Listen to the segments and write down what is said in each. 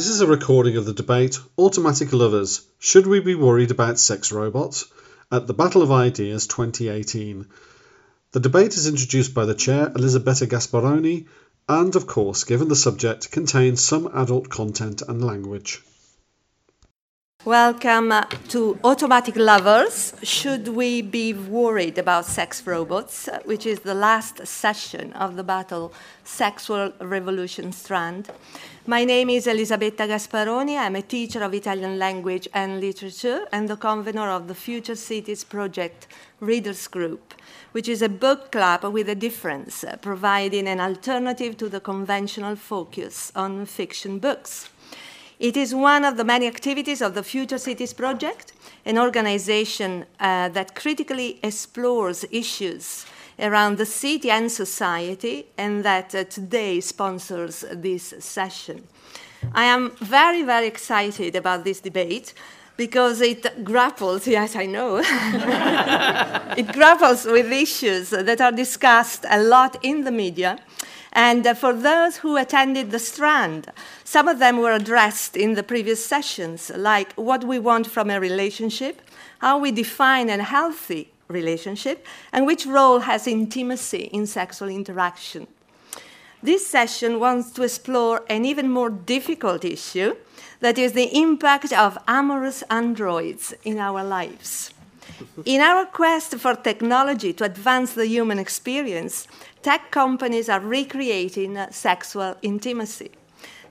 This is a recording of the debate Automatic Lovers Should We Be Worried About Sex Robots? at the Battle of Ideas 2018. The debate is introduced by the chair, Elisabetta Gasparoni, and, of course, given the subject, contains some adult content and language. Welcome uh, to Automatic Lovers. Should we be worried about sex robots? Uh, which is the last session of the battle Sexual Revolution Strand. My name is Elisabetta Gasparoni. I'm a teacher of Italian language and literature and the convener of the Future Cities Project Readers Group, which is a book club with a difference, uh, providing an alternative to the conventional focus on fiction books. It is one of the many activities of the Future Cities Project, an organization uh, that critically explores issues around the city and society, and that uh, today sponsors this session. I am very, very excited about this debate because it grapples, yes, I know, it grapples with issues that are discussed a lot in the media and uh, for those who attended the Strand, some of them were addressed in the previous sessions, like what we want from a relationship, how we define a healthy relationship, and which role has intimacy in sexual interaction. This session wants to explore an even more difficult issue that is the impact of amorous androids in our lives. In our quest for technology to advance the human experience, tech companies are recreating sexual intimacy.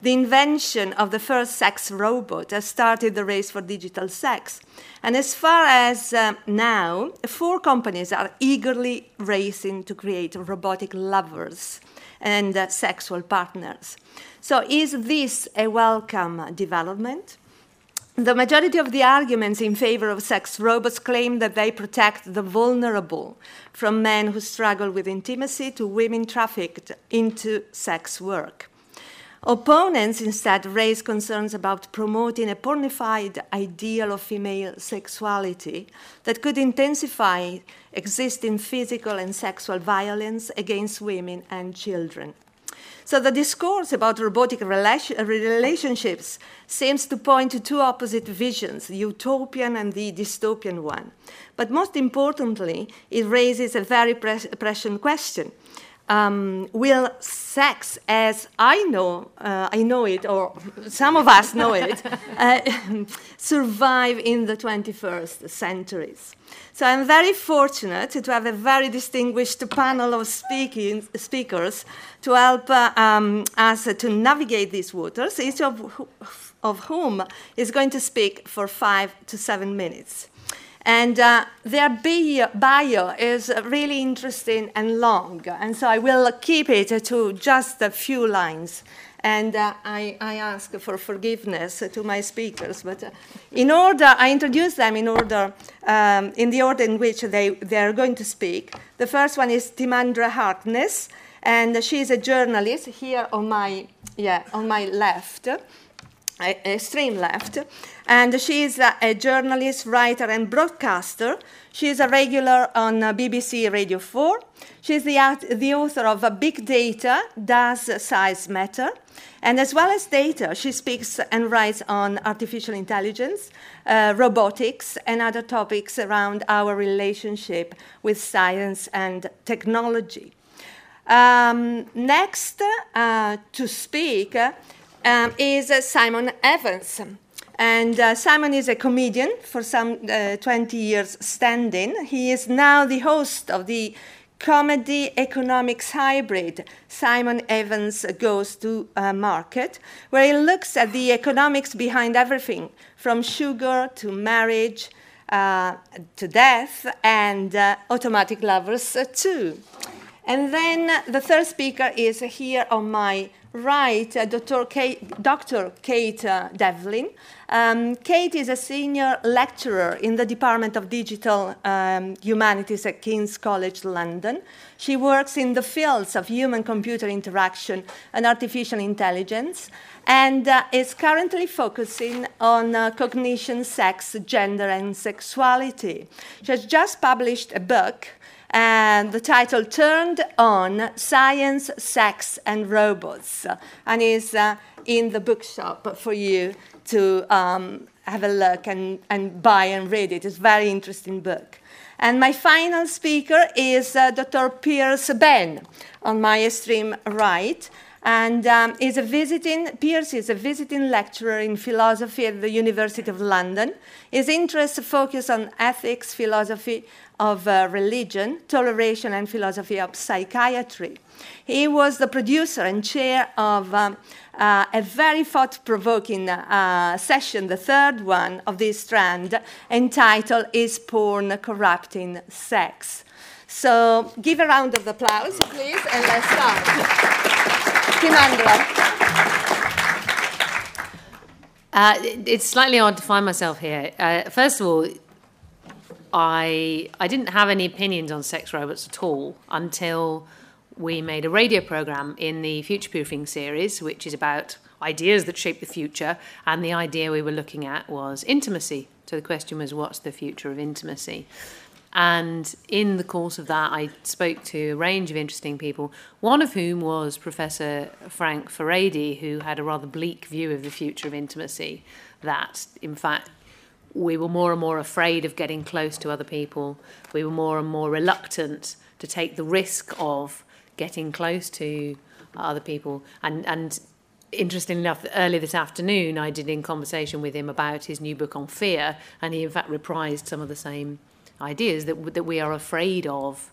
The invention of the first sex robot has started the race for digital sex. And as far as uh, now, four companies are eagerly racing to create robotic lovers and uh, sexual partners. So, is this a welcome development? The majority of the arguments in favor of sex robots claim that they protect the vulnerable, from men who struggle with intimacy to women trafficked into sex work. Opponents instead raise concerns about promoting a pornified ideal of female sexuality that could intensify existing physical and sexual violence against women and children. So the discourse about robotic relationships seems to point to two opposite visions, the utopian and the dystopian one. But most importantly, it raises a very prescient question. Um, will sex, as I know, uh, I know it, or some of us know it, uh, survive in the 21st centuries? So I'm very fortunate to have a very distinguished panel of speaking, speakers to help uh, um, us to navigate these waters, each of, of whom is going to speak for five to seven minutes. And uh, their bio, is really interesting and long, and so I will keep it to just a few lines. And uh, I, I, ask for forgiveness to my speakers. But uh, in order, I introduce them in order, um, in the order in which they, they are going to speak. The first one is Timandra Harkness, and she is a journalist here on my, yeah, on my left extreme left. And she is a, journalist, writer, and broadcaster. She is a regular on uh, BBC Radio 4. She is the, the author of uh, Big Data Does Size Matter? And as well as data, she speaks and writes on artificial intelligence, uh, robotics, and other topics around our relationship with science and technology. Um, next uh, to speak um, is uh, Simon Evans. And uh, Simon is a comedian for some uh, 20 years standing. He is now the host of the comedy economics hybrid Simon Evans Goes to Market, where he looks at the economics behind everything from sugar to marriage uh, to death and uh, automatic lovers uh, too. And then the third speaker is here on my right, uh, Dr. Kate, Dr. Kate uh, Devlin. Um, Kate is a senior lecturer in the Department of Digital um, Humanities at King's College London. She works in the fields of human computer interaction and artificial intelligence and uh, is currently focusing on uh, cognition, sex, gender, and sexuality. She has just published a book and the title Turned On Science, Sex, and Robots, and is uh, in the bookshop for you to um, have a look and, and buy and read it. It's a very interesting book. And my final speaker is uh, Dr. Piers Benn on my extreme right. And um, is a visiting, Piers is a visiting lecturer in philosophy at the University of London. His interests focus on ethics, philosophy of uh, religion, toleration, and philosophy of psychiatry. He was the producer and chair of um, uh, a very thought provoking uh, session, the third one of this strand, entitled Is Porn Corrupting Sex? So give a round of applause, please, and let's start. Timandra. Uh, it's slightly odd to find myself here. Uh, first of all, I I didn't have any opinions on sex robots at all until we made a radio program in the future proofing series, which is about ideas that shape the future. And the idea we were looking at was intimacy. So the question was, what's the future of intimacy? And in the course of that, I spoke to a range of interesting people, one of whom was Professor Frank Furedi, who had a rather bleak view of the future of intimacy. That, in fact, we were more and more afraid of getting close to other people. We were more and more reluctant to take the risk of getting close to other people. And, and interestingly enough, earlier this afternoon, I did in conversation with him about his new book on fear, and he in fact reprised some of the same ideas that, that we are afraid of.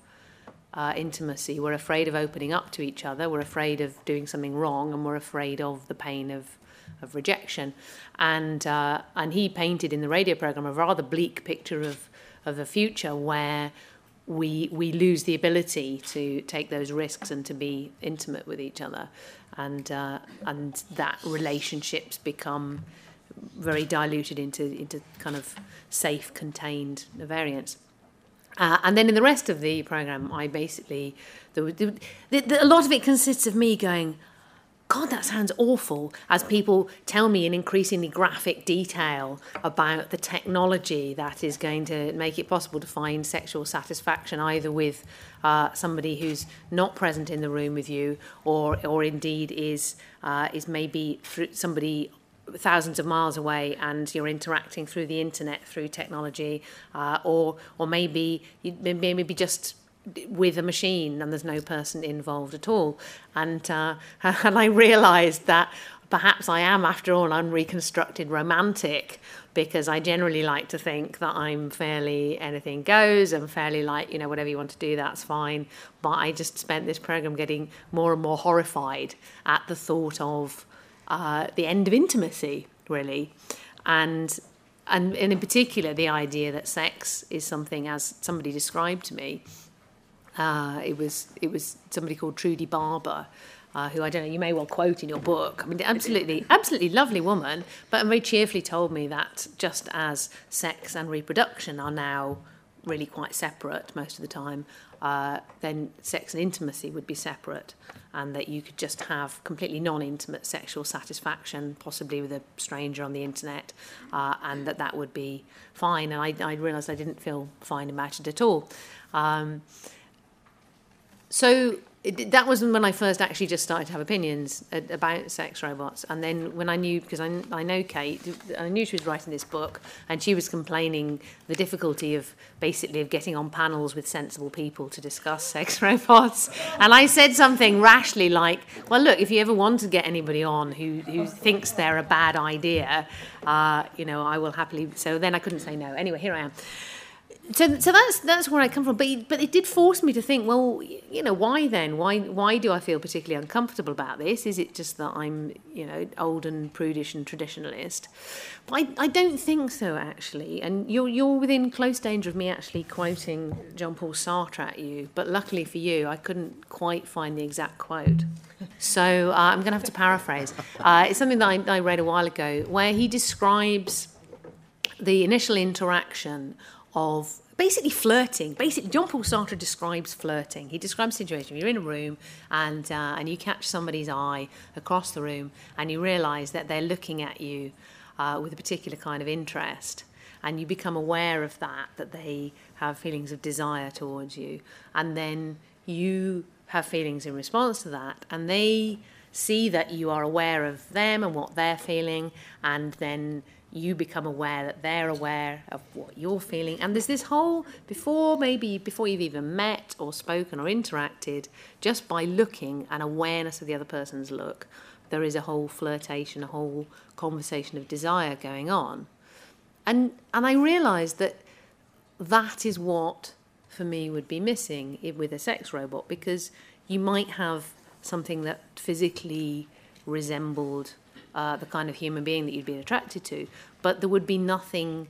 Uh, intimacy. We're afraid of opening up to each other. We're afraid of doing something wrong, and we're afraid of the pain of of rejection. And uh, and he painted in the radio program a rather bleak picture of of the future where we we lose the ability to take those risks and to be intimate with each other, and uh, and that relationships become very diluted into into kind of safe, contained variants. Uh, and then in the rest of the program, I basically a lot of it consists of me going, God, that sounds awful, as people tell me in increasingly graphic detail about the technology that is going to make it possible to find sexual satisfaction either with uh, somebody who's not present in the room with you, or, or indeed is, uh, is maybe somebody thousands of miles away and you're interacting through the internet through technology uh, or or maybe maybe just with a machine and there's no person involved at all. And, uh, and I realised that perhaps I am, after all, unreconstructed romantic because I generally like to think that I'm fairly anything goes and fairly like, you know, whatever you want to do, that's fine. But I just spent this program getting more and more horrified at the thought of uh, the end of intimacy, really. And and, in particular, the idea that sex is something, as somebody described to me, uh, it was it was somebody called Trudy Barber, uh, who I don't know. You may well quote in your book. I mean, absolutely, absolutely lovely woman, but very cheerfully told me that just as sex and reproduction are now really quite separate most of the time, uh, then sex and intimacy would be separate and that you could just have completely non-intimate sexual satisfaction, possibly with a stranger on the internet, uh, and that that would be fine. And I, I realised I didn't feel fine about it at all. Um, so it, that was when I first actually just started to have opinions about sex robots. And then when I knew, because I, I know Kate, I knew she was writing this book, and she was complaining the difficulty of basically of getting on panels with sensible people to discuss sex robots. And I said something rashly like, "Well, look, if you ever want to get anybody on who who thinks they're a bad idea, uh, you know, I will happily." So then I couldn't say no. Anyway, here I am. So, so that's that's where I come from. But but it did force me to think. Well, you know, why then? Why why do I feel particularly uncomfortable about this? Is it just that I'm you know old and prudish and traditionalist? But I, I don't think so actually. And you're you're within close danger of me actually quoting Jean-Paul Sartre at you. But luckily for you, I couldn't quite find the exact quote. So uh, I'm going to have to paraphrase. Uh, it's something that I, I read a while ago where he describes the initial interaction of basically flirting. Basically, Jean-Paul Sartre describes flirting. He describes a situation you're in a room and uh, and you catch somebody's eye across the room and you realise that they're looking at you uh, with a particular kind of interest. and you become aware of that, that they have feelings of desire towards you, and then you have feelings in response to that, and they see that you are aware of them and what they're feeling, and then you become aware that they're aware of what you're feeling. And there's this whole, before maybe, before you've even met or spoken or interacted, just by looking and awareness of the other person's look, there is a whole flirtation, a whole conversation of desire going on. And, and I realised that that is what, for me, would be missing with a sex robot because you might have something that physically resembled uh, the kind of human being that you'd be attracted to, but there would be nothing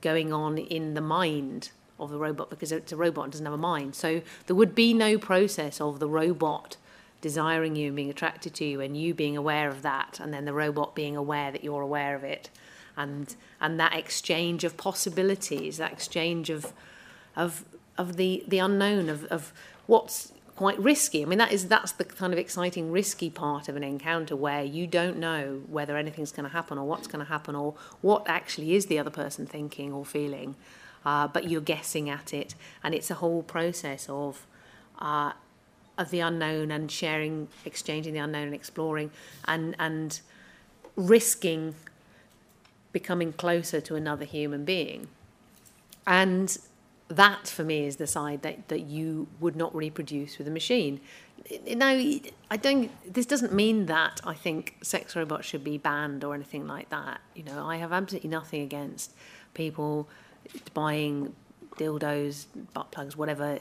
going on in the mind of the robot because it's a robot and doesn't have a mind. So there would be no process of the robot desiring you and being attracted to you and you being aware of that and then the robot being aware that you're aware of it and and that exchange of possibilities that exchange of of of the the unknown of of what's quite risky. I mean, that is that's the kind of exciting, risky part of an encounter where you don't know whether anything's going to happen or what's going to happen or what actually is the other person thinking or feeling, uh, but you're guessing at it, and it's a whole process of. Uh, of the unknown and sharing, exchanging the unknown and exploring, and and risking becoming closer to another human being. And that for me is the side that, that you would not reproduce with a machine. Now, I don't. This doesn't mean that I think sex robots should be banned or anything like that. You know, I have absolutely nothing against people buying dildos, butt plugs, whatever,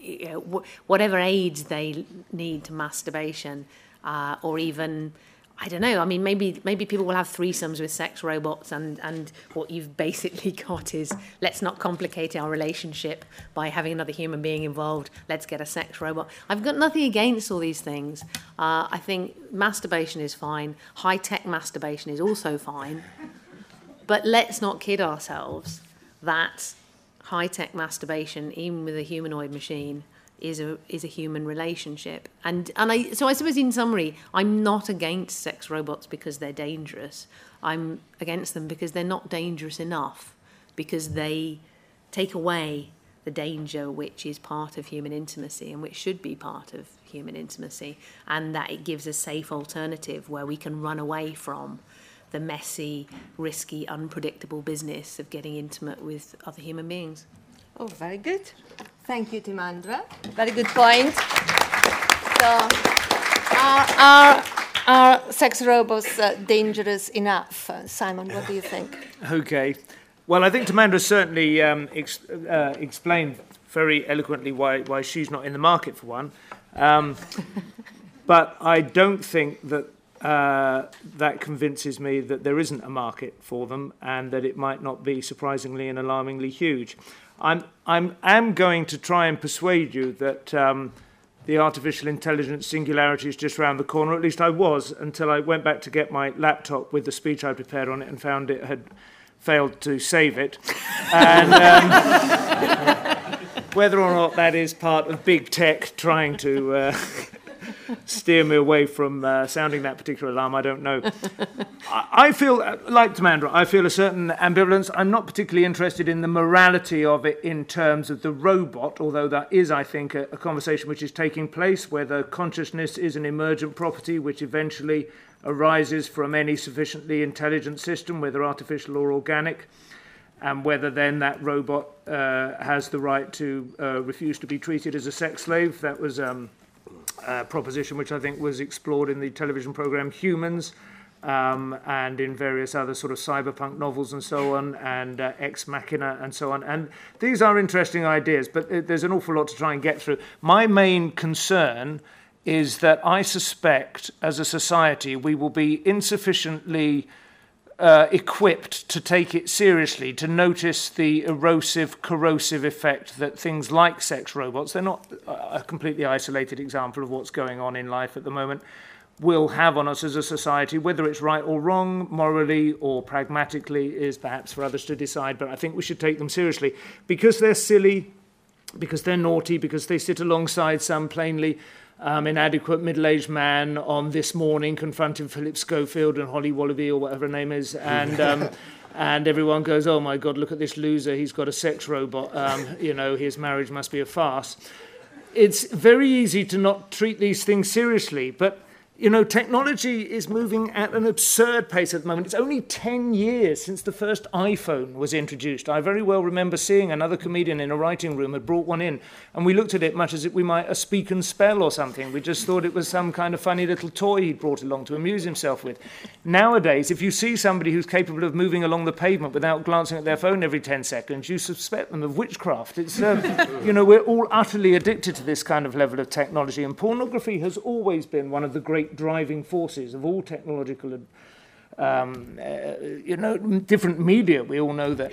you know, whatever aids they need to masturbation, uh, or even I don't know. I mean, maybe maybe people will have threesomes with sex robots, and and what you've basically got is let's not complicate our relationship by having another human being involved. Let's get a sex robot. I've got nothing against all these things. Uh, I think masturbation is fine. High tech masturbation is also fine. But let's not kid ourselves that high tech masturbation, even with a humanoid machine, is a is a human relationship. And and I so I suppose in summary, I'm not against sex robots because they're dangerous. I'm against them because they're not dangerous enough because they take away the danger which is part of human intimacy and which should be part of human intimacy and that it gives a safe alternative where we can run away from the messy, risky, unpredictable business of getting intimate with other human beings. Oh, very good. Thank you, Timandra. Very good point. So, are, are, are sex robots uh, dangerous enough? Uh, Simon, what do you think? Okay. Well, I think Timandra certainly um, ex- uh, explained very eloquently why, why she's not in the market for one. Um, but I don't think that uh, that convinces me that there isn't a market for them and that it might not be surprisingly and alarmingly huge. I'm, I'm am going to try and persuade you that um, the artificial intelligence singularity is just around the corner. At least I was until I went back to get my laptop with the speech I prepared on it and found it had failed to save it. and um, whether or not that is part of big tech trying to uh, steer me away from uh, sounding that particular alarm. I don't know. I, I, feel, uh, like Timandra, I feel a certain ambivalence. I'm not particularly interested in the morality of it in terms of the robot, although that is, I think, a, a conversation which is taking place, whether consciousness is an emergent property which eventually arises from any sufficiently intelligent system, whether artificial or organic and whether then that robot uh, has the right to uh, refuse to be treated as a sex slave. That was um, uh, proposition, which I think was explored in the television program Humans. Um, and in various other sort of cyberpunk novels and so on, and uh, Ex Machina and so on. And these are interesting ideas, but there's an awful lot to try and get through. My main concern is that I suspect as a society we will be insufficiently uh, equipped to take it seriously, to notice the erosive, corrosive effect that things like sex robots, they're not a completely isolated example of what's going on in life at the moment, will have on us as a society. Whether it's right or wrong, morally or pragmatically, is perhaps for others to decide, but I think we should take them seriously. Because they're silly, because they're naughty, because they sit alongside some plainly um, inadequate middle-aged man on this morning confronting Philip Schofield and Holly Wallaby or whatever her name is, and um, and everyone goes, "Oh my God, look at this loser! He's got a sex robot. Um, you know, his marriage must be a farce." It's very easy to not treat these things seriously, but you know, technology is moving at an absurd pace at the moment. It's only 10 years since the first iPhone was introduced. I very well remember seeing another comedian in a writing room had brought one in, and we looked at it much as if we might a speak and spell or something. We just thought it was some kind of funny little toy he'd brought along to amuse himself with. Nowadays, if you see somebody who's capable of moving along the pavement without glancing at their phone every 10 seconds, you suspect them of witchcraft. It's, um, you know, we're all utterly addicted to this kind of level of technology, and pornography has always been one of the great driving forces of all technological, um, uh, you know, different media. We all know that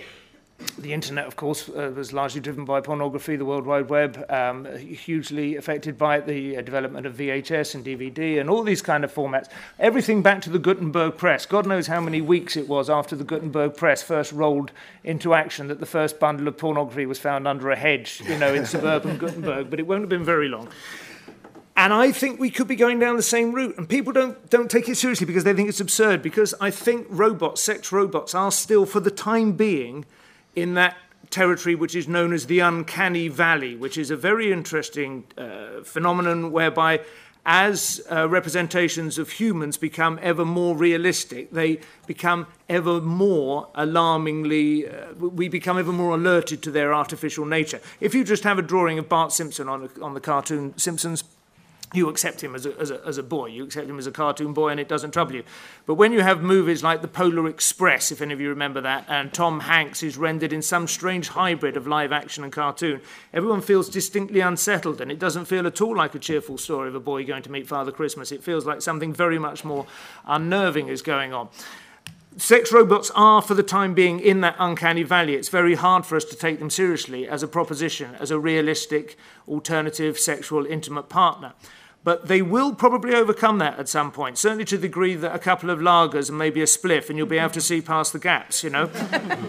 the internet, of course, uh, was largely driven by pornography, the World Wide Web, um, hugely affected by the uh, development of VHS and DVD and all these kind of formats. Everything back to the Gutenberg press. God knows how many weeks it was after the Gutenberg press first rolled into action that the first bundle of pornography was found under a hedge, you know, in suburban Gutenberg, but it won't have been very long. And I think we could be going down the same route. And people don't, don't take it seriously because they think it's absurd. Because I think robots, sex robots, are still, for the time being, in that territory which is known as the uncanny valley, which is a very interesting uh, phenomenon whereby as uh, representations of humans become ever more realistic, they become ever more alarmingly, uh, we become ever more alerted to their artificial nature. If you just have a drawing of Bart Simpson on, a, on the cartoon Simpsons, you accept him as a, as, a, as a boy, you accept him as a cartoon boy, and it doesn't trouble you. But when you have movies like The Polar Express, if any of you remember that, and Tom Hanks is rendered in some strange hybrid of live action and cartoon, everyone feels distinctly unsettled, and it doesn't feel at all like a cheerful story of a boy going to meet Father Christmas. It feels like something very much more unnerving is going on. Sex robots are, for the time being, in that uncanny valley. It's very hard for us to take them seriously as a proposition, as a realistic, alternative, sexual, intimate partner. But they will probably overcome that at some point, certainly to the degree that a couple of lagers and maybe a spliff, and you'll be able to see past the gaps, you know.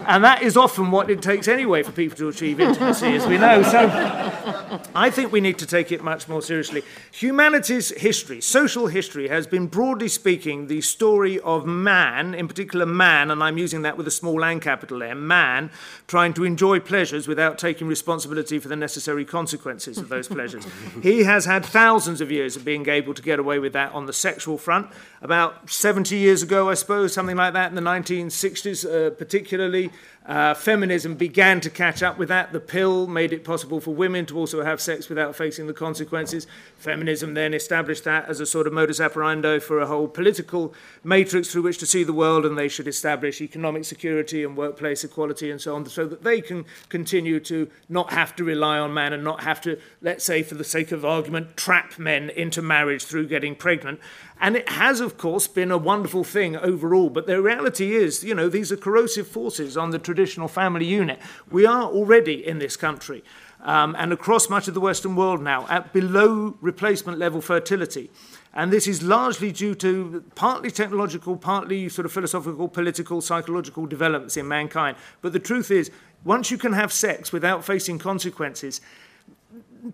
and that is often what it takes anyway for people to achieve intimacy, as we know. So I think we need to take it much more seriously. Humanity's history, social history, has been broadly speaking the story of man, in particular man, and I'm using that with a small and capital M, man, trying to enjoy pleasures without taking responsibility for the necessary consequences of those pleasures. he has had thousands of years years of being able to get away with that on the sexual front. About 70 years ago, I suppose, something like that, in the 1960s uh, particularly, uh, feminism began to catch up with that. The pill made it possible for women to also have sex without facing the consequences. Feminism then established that as a sort of modus operandi for a whole political matrix through which to see the world, and they should establish economic security and workplace equality and so on, so that they can continue to not have to rely on man and not have to, let's say, for the sake of argument, trap men into marriage through getting pregnant. And it has, of course, been a wonderful thing overall. But the reality is, you know, these are corrosive forces on the traditional family unit. We are already in this country um, and across much of the Western world now at below replacement level fertility. And this is largely due to partly technological, partly sort of philosophical, political, psychological developments in mankind. But the truth is, once you can have sex without facing consequences,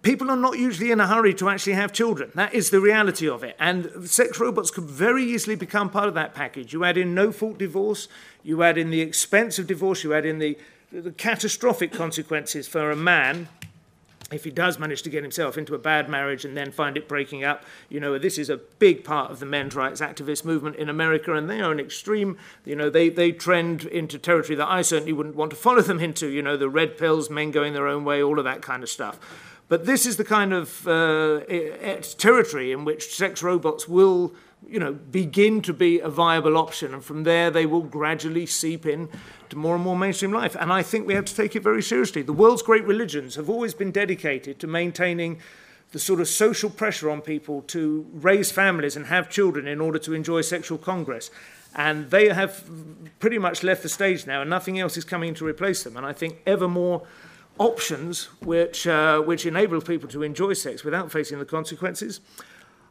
people are not usually in a hurry to actually have children. That is the reality of it. And sex robots could very easily become part of that package. You add in no fault divorce, you add in the expense of divorce, you add in the, the catastrophic consequences for a man if he does manage to get himself into a bad marriage and then find it breaking up, you know, this is a big part of the men's rights activist movement in America, and they are an extreme, you know, they, they trend into territory that I certainly wouldn't want to follow them into, you know, the red pills, men going their own way, all of that kind of stuff. But this is the kind of uh, territory in which sex robots will, you know, begin to be a viable option, and from there they will gradually seep in to more and more mainstream life. And I think we have to take it very seriously. The world's great religions have always been dedicated to maintaining the sort of social pressure on people to raise families and have children in order to enjoy sexual congress. And they have pretty much left the stage now, and nothing else is coming to replace them. And I think ever more options which, uh, which enable people to enjoy sex without facing the consequences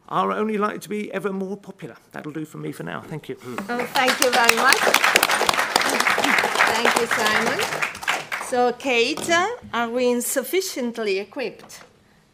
are only likely to be ever more popular. That'll do for me for now. Thank you. Oh, thank you very much. thank you, Simon. So, Kate, are we sufficiently equipped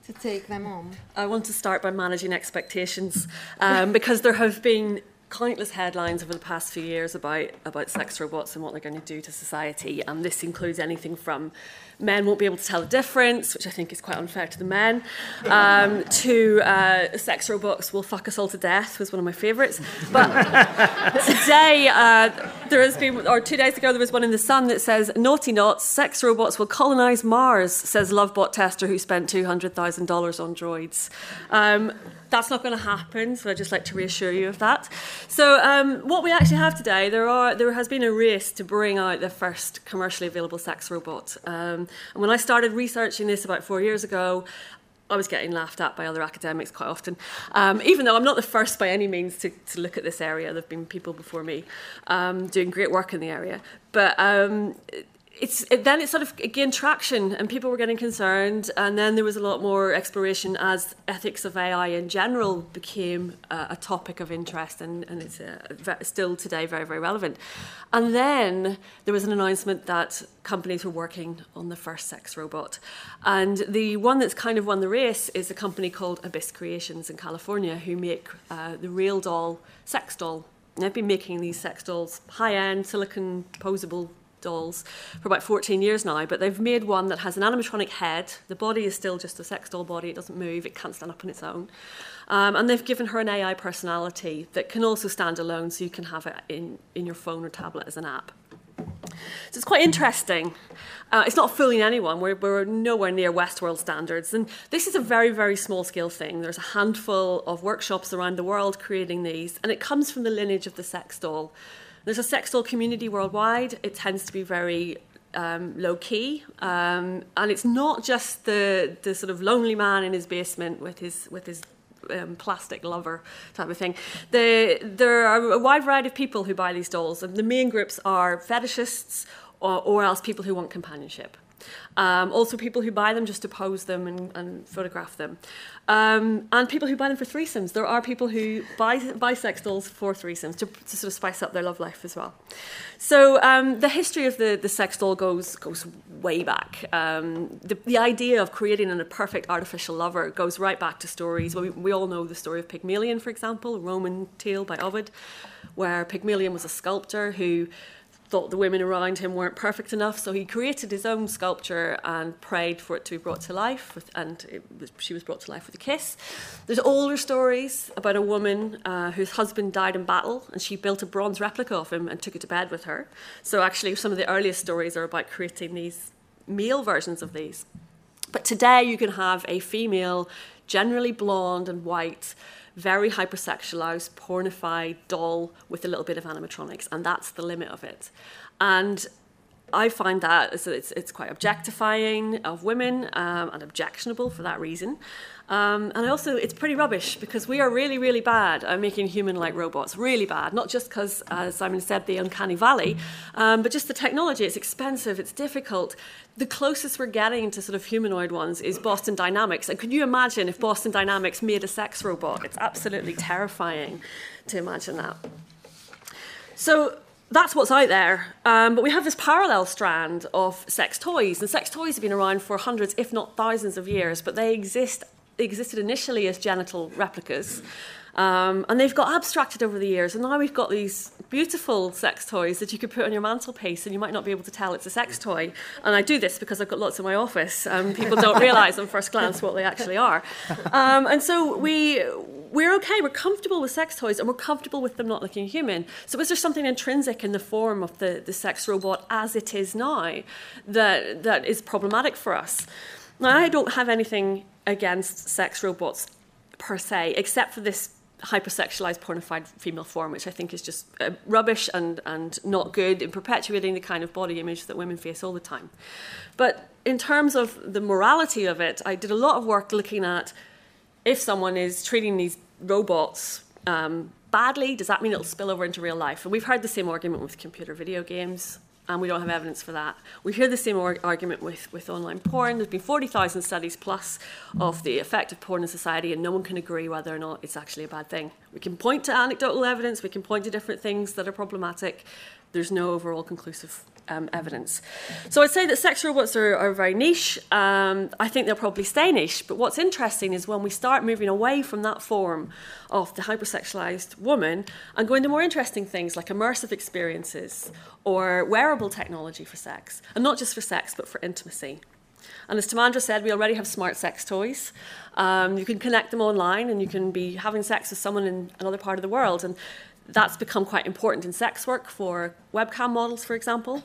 to take them on? I want to start by managing expectations um, because there have been countless headlines over the past few years about, about sex robots and what they're going to do to society. And this includes anything from men won't be able to tell the difference, which I think is quite unfair to the men, um, to uh, sex robots will fuck us all to death was one of my favourites. But today, uh, there has been, or two days ago, there was one in The Sun that says, naughty knots, sex robots will colonise Mars, says Lovebot tester who spent $200,000 on droids. Um, that's not going to happen, so I'd just like to reassure you of that. So, um, what we actually have today, there are there has been a race to bring out the first commercially available sex robot. Um, and when I started researching this about four years ago, I was getting laughed at by other academics quite often, um, even though I'm not the first by any means to, to look at this area. There have been people before me um, doing great work in the area. But um, it's it, then it sort of gained traction and people were getting concerned. And then there was a lot more exploration as ethics of AI in general became uh, a topic of interest and, and it's uh, still today very very relevant. And then there was an announcement that companies were working on the first sex robot. And the one that's kind of won the race is a company called Abyss Creations in California who make uh, the RealDoll sex doll. And They've been making these sex dolls, high-end, silicon posable dolls for about 14 years now, but they've made one that has an animatronic head. The body is still just a sex doll body, it doesn't move, it can't stand up on its own. Um, and they've given her an AI personality that can also stand alone, so you can have it in, in your phone or tablet as an app. So it's quite interesting. Uh, it's not fooling anyone. We're, we're nowhere near Westworld standards. And this is a very, very small scale thing. There's a handful of workshops around the world creating these, and it comes from the lineage of the sex doll. There's a sex doll community worldwide. It tends to be very um, low key, um, and it's not just the the sort of lonely man in his basement with his with his um, plastic lover type of thing. The, there are a wide variety of people who buy these dolls, and the main groups are fetishists or, or else people who want companionship. Um, also, people who buy them just to pose them and, and photograph them. Um, and people who buy them for threesomes. There are people who buy, sex dolls for threesomes to, to sort of spice up their love life as well. So um, the history of the, the sex doll goes, goes way back. Um, the, the idea of creating a perfect artificial lover goes right back to stories. We, we all know the story of Pygmalion, for example, a Roman tale by Ovid, where Pygmalion was a sculptor who thought the women around him weren't perfect enough, so he created his own sculpture and prayed for it to be brought to life, with, and was, she was brought to life with a kiss. There's older stories about a woman uh, whose husband died in battle, and she built a bronze replica of him and took it to bed with her. So actually, some of the earliest stories are about creating these male versions of these. But today, you can have a female, generally blonde and white, very hypersexualized, pornified doll with a little bit of animatronics, and that's the limit of it. And I find that it's, it's quite objectifying of women um, and objectionable for that reason. Um, and also, it's pretty rubbish because we are really, really bad at making human like robots. Really bad. Not just because, as Simon said, the uncanny valley, um, but just the technology. It's expensive, it's difficult. The closest we're getting to sort of humanoid ones is Boston Dynamics. And could you imagine if Boston Dynamics made a sex robot? It's absolutely terrifying to imagine that. So, that's what's out there. Um, but we have this parallel strand of sex toys. And sex toys have been around for hundreds, if not thousands of years, but they exist existed initially as genital replicas. Um, and they've got abstracted over the years, and now we've got these beautiful sex toys that you could put on your mantelpiece, and you might not be able to tell it's a sex toy. And I do this because I've got lots in my office. and people don't realise on first glance what they actually are. Um, and so we we're okay, we're comfortable with sex toys and we're comfortable with them not looking human. So is there something intrinsic in the form of the, the sex robot as it is now that, that is problematic for us? Now, I don't have anything against sex robots per se, except for this hypersexualized pornified female form, which I think is just uh, rubbish and, and not good in perpetuating the kind of body image that women face all the time. But in terms of the morality of it, I did a lot of work looking at if someone is treating these robots um, badly, does that mean it'll spill over into real life? And we've heard the same argument with computer video games and we don't have evidence for that. We hear the same argument with, with online porn. There's been 40,000 studies plus of the effect of porn in society, and no one can agree whether or not it's actually a bad thing. We can point to anecdotal evidence, we can point to different things that are problematic, there's no overall conclusive um, evidence. So I'd say that sex robots are, are very niche. Um, I think they'll probably stay niche. But what's interesting is when we start moving away from that form of the hypersexualized woman and go into more interesting things like immersive experiences or wearable technology for sex, and not just for sex, but for intimacy. And as Timandra said, we already have smart sex toys. Um, you can connect them online and you can be having sex with someone in another part of the world. And that's become quite important in sex work for webcam models, for example.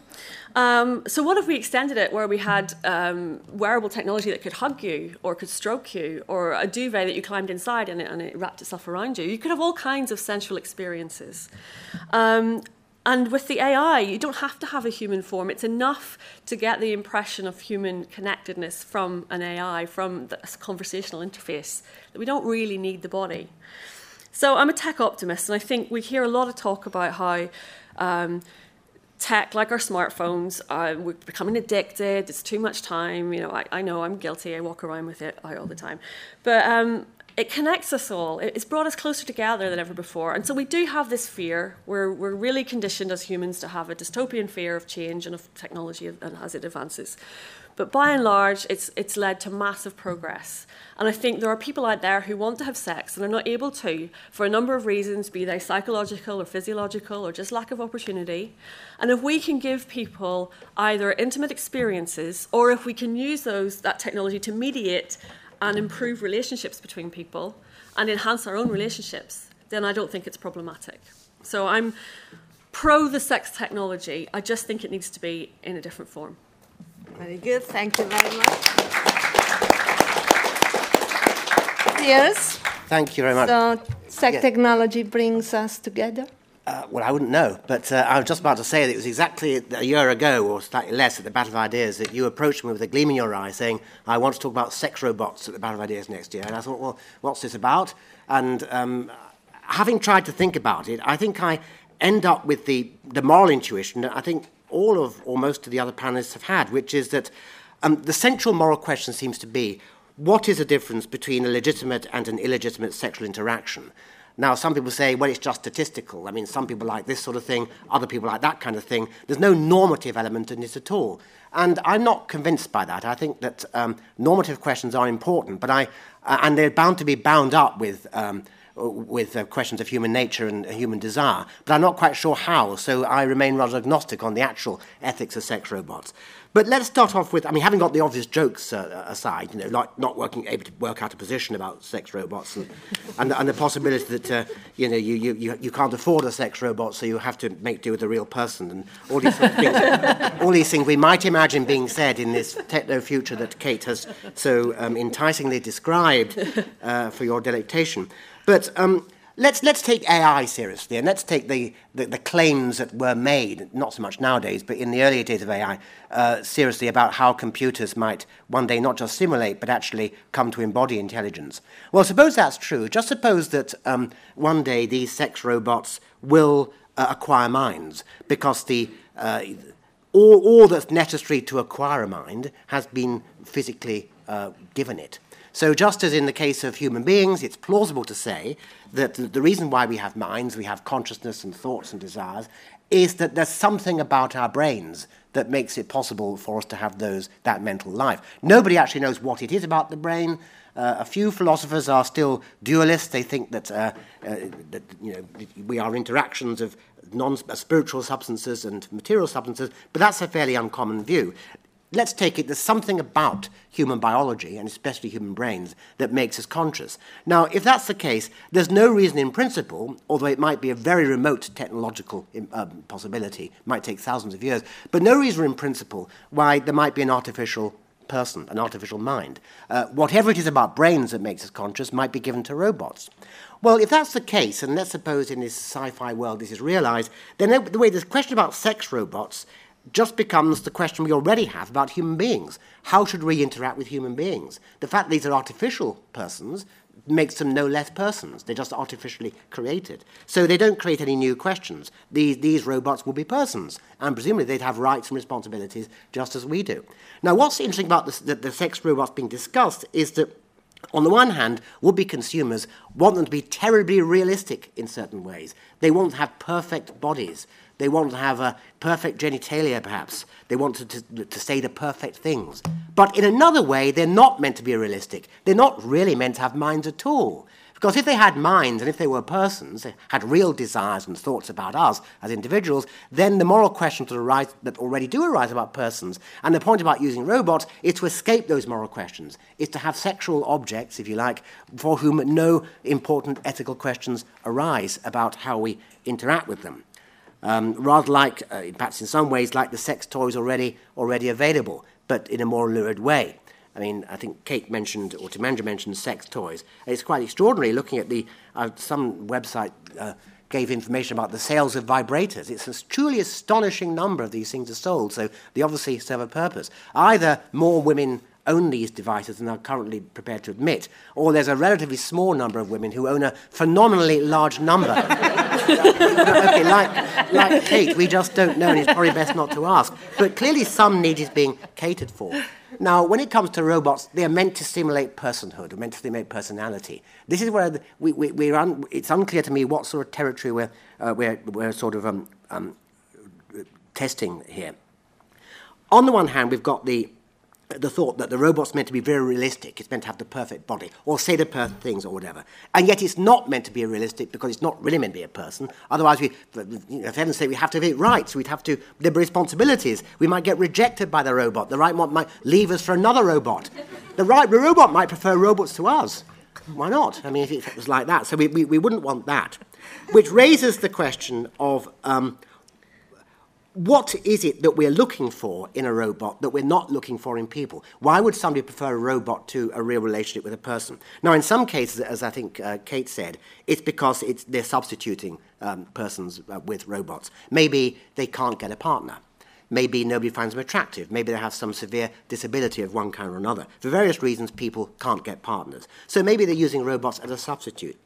Um, so, what if we extended it where we had um, wearable technology that could hug you, or could stroke you, or a duvet that you climbed inside and it, and it wrapped itself around you? You could have all kinds of sensual experiences. Um, and with the AI, you don't have to have a human form. It's enough to get the impression of human connectedness from an AI, from the conversational interface, that we don't really need the body. So I'm a tech optimist, and I think we hear a lot of talk about how um, tech, like our smartphones, uh, we're becoming addicted. It's too much time. You know, I, I know I'm guilty. I walk around with it all the time, but um, it connects us all. It's brought us closer together than ever before. And so we do have this fear. We're, we're really conditioned as humans to have a dystopian fear of change and of technology and as it advances. But by and large, it's, it's led to massive progress. And I think there are people out there who want to have sex and are not able to for a number of reasons, be they psychological or physiological or just lack of opportunity. And if we can give people either intimate experiences or if we can use those, that technology to mediate and improve relationships between people and enhance our own relationships, then I don't think it's problematic. So I'm pro the sex technology. I just think it needs to be in a different form. Very good. Thank you very much. Yes. Thank you very much. So, sex Yeah. technology brings us together. Uh, well, I wouldn't know, but uh, I was just about to say that it was exactly a year ago, or slightly less, at the Battle of Ideas, that you approached me with a gleam in your eye saying, I want to talk about sex robots at the Battle of Ideas next year. And I thought, well, what's this about? And um, having tried to think about it, I think I end up with the, the moral intuition that I think all of, or most of the other panelists have had, which is that um, the central moral question seems to be what is the difference between a legitimate and an illegitimate sexual interaction? Now, some people say, well, it's just statistical. I mean, some people like this sort of thing, other people like that kind of thing. There's no normative element in this at all. And I'm not convinced by that. I think that um, normative questions are important, but I, uh, and they're bound to be bound up with, um, with uh, questions of human nature and uh, human desire, but I'm not quite sure how, so I remain rather agnostic on the actual ethics of sex robots. But let's start off with, I mean, having got the obvious jokes uh, aside, you know, like not working, able to work out a position about sex robots and, and, the, and the possibility that, uh, you know, you, you, you can't afford a sex robot, so you have to make do with a real person and all these, sort of things, all these things we might imagine being said in this techno future that Kate has so um, enticingly described uh, for your delectation. But um, let's, let's take AI seriously and let's take the, the, the, claims that were made, not so much nowadays, but in the earlier days of AI, uh, seriously about how computers might one day not just simulate, but actually come to embody intelligence. Well, suppose that's true. Just suppose that um, one day these sex robots will uh, acquire minds because the, uh, all, all that's necessary to acquire a mind has been physically uh, given it. So, just as in the case of human beings, it's plausible to say that the reason why we have minds, we have consciousness and thoughts and desires, is that there's something about our brains that makes it possible for us to have those, that mental life. Nobody actually knows what it is about the brain. Uh, a few philosophers are still dualists. They think that, uh, uh, that you know, we are interactions of non spiritual substances and material substances, but that's a fairly uncommon view let's take it, there's something about human biology, and especially human brains, that makes us conscious. Now, if that's the case, there's no reason in principle, although it might be a very remote technological um, possibility, might take thousands of years, but no reason in principle why there might be an artificial person, an artificial mind. Uh, whatever it is about brains that makes us conscious might be given to robots. Well, if that's the case, and let's suppose in this sci fi world this is realized, then the way this question about sex robots just becomes the question we already have about human beings. How should we interact with human beings? The fact that these are artificial persons makes them no less persons. They're just artificially created. So they don't create any new questions. These, these robots will be persons, and presumably they'd have rights and responsibilities just as we do. Now, what's interesting about the, the, the sex robots being discussed is that On the one hand, would be consumers want them to be terribly realistic in certain ways. They want to have perfect bodies. They want to have a perfect genitalia, perhaps. They want to, to, to, say the perfect things. But in another way, they're not meant to be realistic. They're not really meant to have minds at all. Because if they had minds and if they were persons, they had real desires and thoughts about us as individuals, then the moral questions that, arise, that already do arise about persons, and the point about using robots is to escape those moral questions, is to have sexual objects, if you like, for whom no important ethical questions arise about how we interact with them. Um, rather like, uh, perhaps in some ways, like the sex toys already, already available, but in a more lurid way. I mean, I think Kate mentioned, or Timandra mentioned, sex toys. It's quite extraordinary looking at the, uh, some website uh, gave information about the sales of vibrators. It's a truly astonishing number of these things are sold, so they obviously serve a purpose. Either more women own these devices than are currently prepared to admit, or there's a relatively small number of women who own a phenomenally large number. okay, like, like Kate, we just don't know, and it's probably best not to ask. But clearly, some need is being catered for. Now, when it comes to robots, they are meant to simulate personhood, meant to simulate personality. This is where we, we, we're un, it's unclear to me what sort of territory we're, uh, we're, we're sort of um, um, testing here. On the one hand, we've got the the thought that the robot's meant to be very realistic, it's meant to have the perfect body, or say the perfect things, or whatever. And yet it's not meant to be realistic because it's not really meant to be a person. Otherwise, we, you know, for heaven's we have to have it right, so we'd have to, there responsibilities. We might get rejected by the robot. The right one might leave us for another robot. The right the robot might prefer robots to us. Why not? I mean, if it was like that. So we, we, we wouldn't want that. Which raises the question of. Um, what is it that we're looking for in a robot that we're not looking for in people? Why would somebody prefer a robot to a real relationship with a person? Now, in some cases, as I think uh, Kate said, it's because it's, they're substituting um, persons uh, with robots. Maybe they can't get a partner. Maybe nobody finds them attractive. Maybe they have some severe disability of one kind or another. For various reasons, people can't get partners. So maybe they're using robots as a substitute.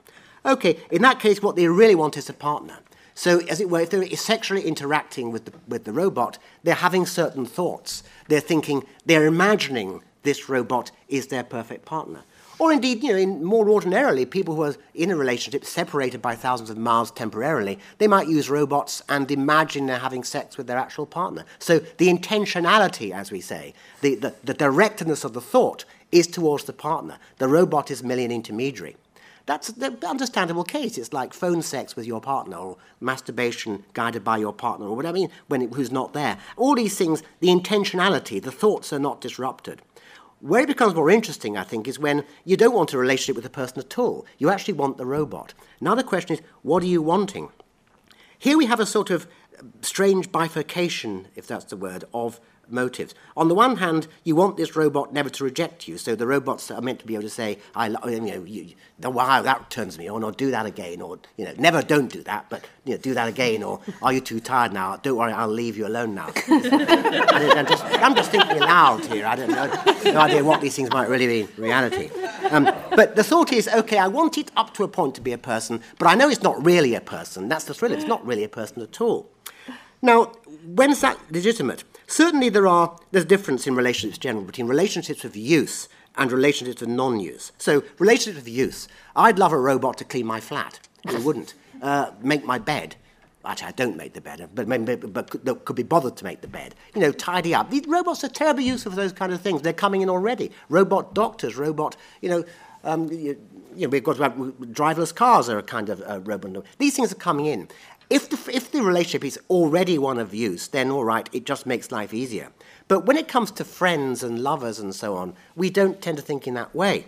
Okay, in that case, what they really want is a partner. So, as it were, if they're sexually interacting with the, with the robot, they're having certain thoughts. They're thinking, they're imagining this robot is their perfect partner. Or indeed, you know, in more ordinarily, people who are in a relationship separated by thousands of miles temporarily, they might use robots and imagine they're having sex with their actual partner. So the intentionality, as we say, the, the, the directedness of the thought is towards the partner. The robot is merely an intermediary. That's the understandable case. It's like phone sex with your partner or masturbation guided by your partner or whatever, I mean, when it, who's not there. All these things, the intentionality, the thoughts are not disrupted. Where it becomes more interesting, I think, is when you don't want a relationship with a person at all. You actually want the robot. Now the question is, what are you wanting? Here we have a sort of strange bifurcation, if that's the word, of motives. On the one hand, you want this robot never to reject you, so the robots that are meant to be able to say, "I, you know, you, the, wow, that turns me on," or "Do that again," or you know, never don't do that, but you know, do that again, or "Are you too tired now? Don't worry, I'll leave you alone now." I'm, just, I'm, just, thinking aloud here. I don't know, no idea what these things might really be in reality. Um, but the thought is, okay, I want it up to a point to be a person, but I know it's not really a person. That's the thrill. It's not really a person at all. Now, when's that legitimate? Certainly, there are there's a difference in relationships generally between relationships of use and relationships of non-use. So, relationships of use. I'd love a robot to clean my flat. It wouldn't uh, make my bed. Actually, I don't make the bed, but, but, but could, could be bothered to make the bed. You know, tidy up. These robots are terribly useful for those kind of things. They're coming in already. Robot doctors, robot, you know, um, you, you know, we've got driverless cars are a kind of uh, robot. These things are coming in. If the, if the relationship is already one of use, then all right, it just makes life easier. But when it comes to friends and lovers and so on, we don't tend to think in that way.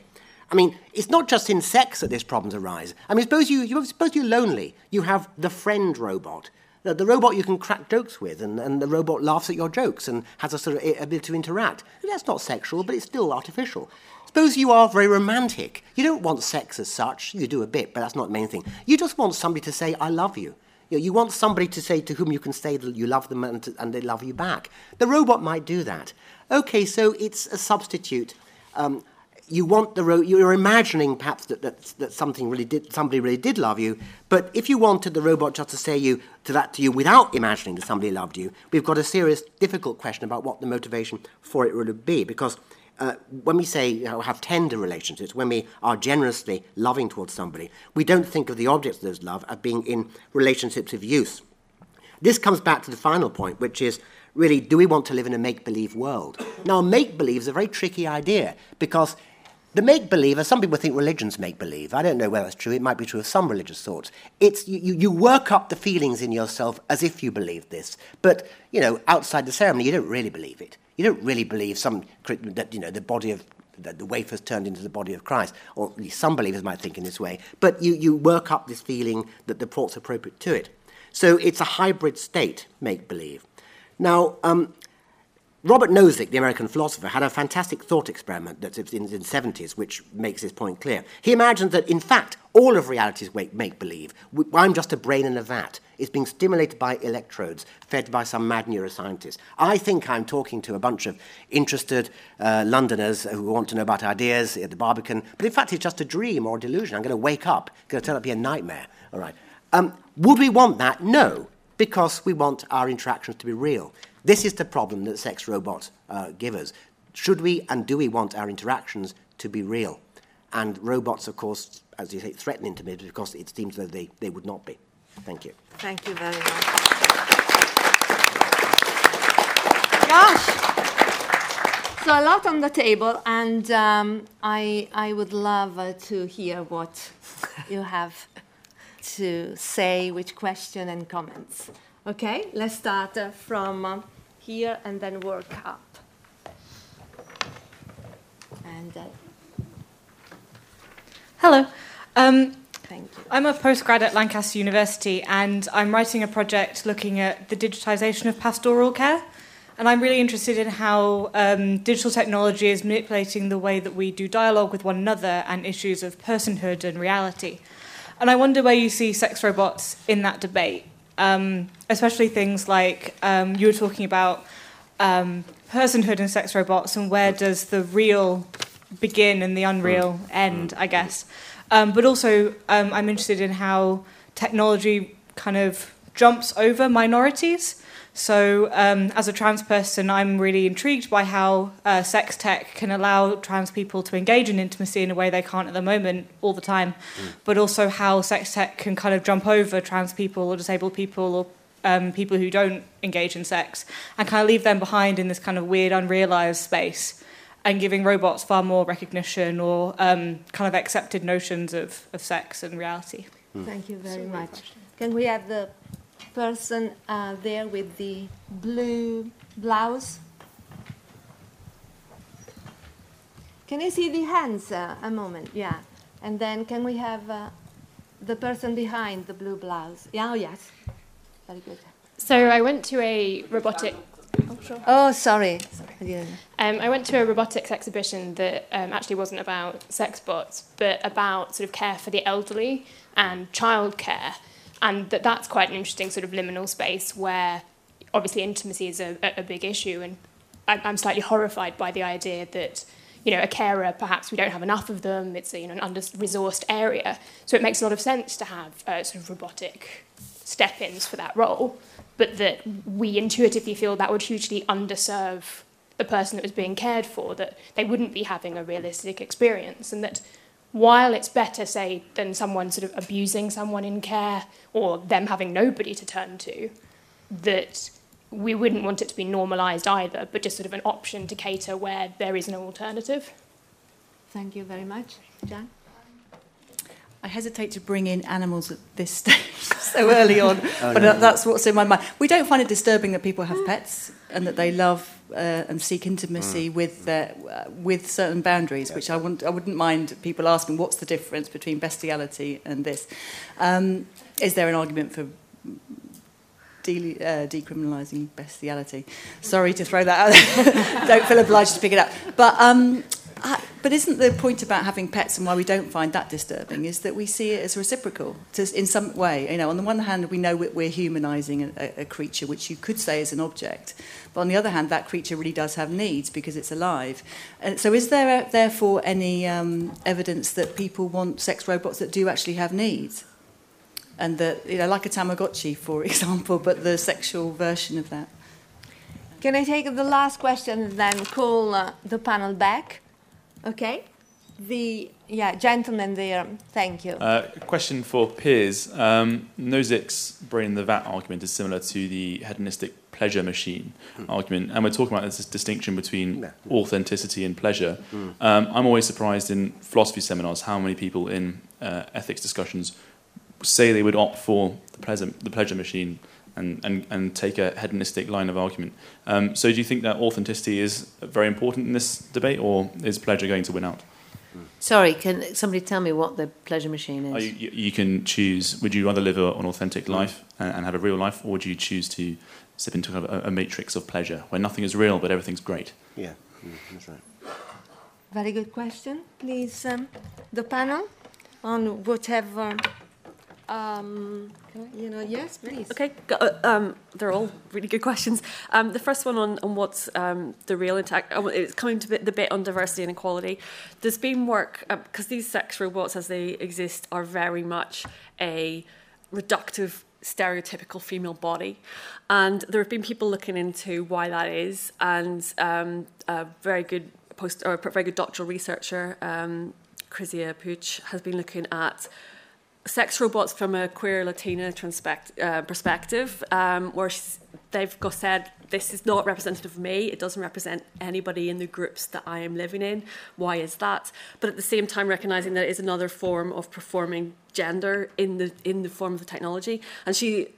I mean, it's not just in sex that these problems arise. I mean, suppose, you, you, suppose you're lonely. You have the friend robot, the, the robot you can crack jokes with, and, and the robot laughs at your jokes and has a sort of ability to interact. That's not sexual, but it's still artificial. Suppose you are very romantic. You don't want sex as such. You do a bit, but that's not the main thing. You just want somebody to say, I love you. You, know, you want somebody to say to whom you can say that you love them and, and they love you back. The robot might do that. Okay, so it's a substitute. Um, you want the ro- you're imagining perhaps that, that, that something really did somebody really did love you but if you wanted the robot just to say you to that to you without imagining that somebody loved you we've got a serious difficult question about what the motivation for it would be because uh, when we say you know, have tender relationships, when we are generously loving towards somebody, we don't think of the objects of those love as being in relationships of use. This comes back to the final point, which is really, do we want to live in a make believe world? Now, make believe is a very tricky idea because the make believe, some people think religions make believe. I don't know whether that's true. It might be true of some religious thoughts. It's you, you work up the feelings in yourself as if you believe this, but you know, outside the ceremony, you don't really believe it. You don't really believe some that you know the body of that the wafer's turned into the body of Christ, or at least some believers might think in this way. But you, you work up this feeling that the port's appropriate to it. So it's a hybrid state, make believe. Now, um, Robert Nozick, the American philosopher, had a fantastic thought experiment that's in the 70s, which makes this point clear. He imagined that, in fact, all of reality is make believe. I'm just a brain in a vat. It's being stimulated by electrodes fed by some mad neuroscientist. I think I'm talking to a bunch of interested uh, Londoners who want to know about ideas at the Barbican, but in fact, it's just a dream or a delusion. I'm going to wake up, it's going to turn out to be a nightmare. All right. Um, would we want that? No, because we want our interactions to be real. This is the problem that sex robots uh, give us. Should we and do we want our interactions to be real? And robots, of course, as you say, threaten intimacy because it seems though they, they would not be. Thank you. Thank you very much. Gosh! So a lot on the table, and um, I, I would love uh, to hear what you have to say, which question and comments. Okay, let's start uh, from uh, here and then work up. And uh, Hello. Um, thank you. I'm a postgrad at Lancaster University and I'm writing a project looking at the digitization of pastoral care. And I'm really interested in how um, digital technology is manipulating the way that we do dialogue with one another and issues of personhood and reality. And I wonder where you see sex robots in that debate um, especially things like um, you were talking about um, personhood and sex robots and where does the real begin and the unreal end, I guess. Um, but also, um, I'm interested in how technology kind of jumps over minorities. So, um, as a trans person, I'm really intrigued by how uh, sex tech can allow trans people to engage in intimacy in a way they can't at the moment all the time, mm. but also how sex tech can kind of jump over trans people or disabled people or um, people who don't engage in sex and kind of leave them behind in this kind of weird, unrealized space and giving robots far more recognition or um, kind of accepted notions of, of sex and reality. Mm. Thank you very much. Can we have the person uh, there with the blue blouse. Can you see the hands uh, a moment? Yeah. And then can we have uh, the person behind the blue blouse? Yeah, oh, yes. Very good. So I went to a robotic. Oh, sure. oh sorry. sorry. Um, I went to a robotics exhibition that um, actually wasn't about sex bots, but about sort of care for the elderly and childcare and that that's quite an interesting sort of liminal space where obviously intimacy is a, a big issue. And I'm slightly horrified by the idea that you know a carer perhaps we don't have enough of them. It's a, you know an under resourced area. So it makes a lot of sense to have uh, sort of robotic step-ins for that role. But that we intuitively feel that would hugely underserve the person that was being cared for that they wouldn't be having a realistic experience and that while it's better, say, than someone sort of abusing someone in care or them having nobody to turn to, that we wouldn't want it to be normalised either, but just sort of an option to cater where there is no alternative. Thank you very much. Jan? I hesitate to bring in animals at this stage so early on, oh, but no. that's what's in my mind. We don't find it disturbing that people have pets and that they love uh, and seek intimacy mm. with uh, with certain boundaries, which I wouldn't I wouldn't mind people asking what's the difference between bestiality and this. Um, is there an argument for de- uh, decriminalising bestiality? Sorry to throw that out. don't feel obliged to pick it up, but. Um, But isn't the point about having pets and why we don't find that disturbing is that we see it as reciprocal to, in some way? You know, on the one hand, we know we're humanising a, a creature, which you could say is an object, but on the other hand, that creature really does have needs because it's alive. And so, is there therefore any um, evidence that people want sex robots that do actually have needs? And that, you know, like a Tamagotchi, for example, but the sexual version of that? Can I take the last question and then call uh, the panel back? Okay. The yeah, gentleman there. Thank you. Uh, question for Piers. Um, Nozick's brain in the vat argument is similar to the hedonistic pleasure machine mm. argument, and we're talking about this distinction between yeah. authenticity and pleasure. Mm. Um, I'm always surprised in philosophy seminars how many people in uh, ethics discussions say they would opt for the pleasure, the pleasure machine and, and, and take a hedonistic line of argument. Um, so do you think that authenticity is very important in this debate, or is pleasure going to win out? Sorry, can somebody tell me what the pleasure machine is? Oh, you, you, can choose. Would you rather live an authentic life and, and, have a real life, or would you choose to slip into a, a, matrix of pleasure where nothing is real but everything's great? Yeah, mm, that's right. Very good question. Please, um, the panel on whatever um, you know, yes, please. Okay, uh, um, they're all really good questions. Um, the first one on, on what's um, the real intact, uh, it's coming to the bit on diversity and equality. There's been work, because uh, these sex robots as they exist are very much a reductive stereotypical female body. And there have been people looking into why that is, and um, a very good post or very good doctoral researcher, um, Krizia Puig, has been looking at sex robots from a queer Latina uh, perspective, um, where they've got said this is not representative of me. It doesn't represent anybody in the groups that I am living in. Why is that? But at the same time, recognizing that it is another form of performing gender in the in the form of the technology. And she,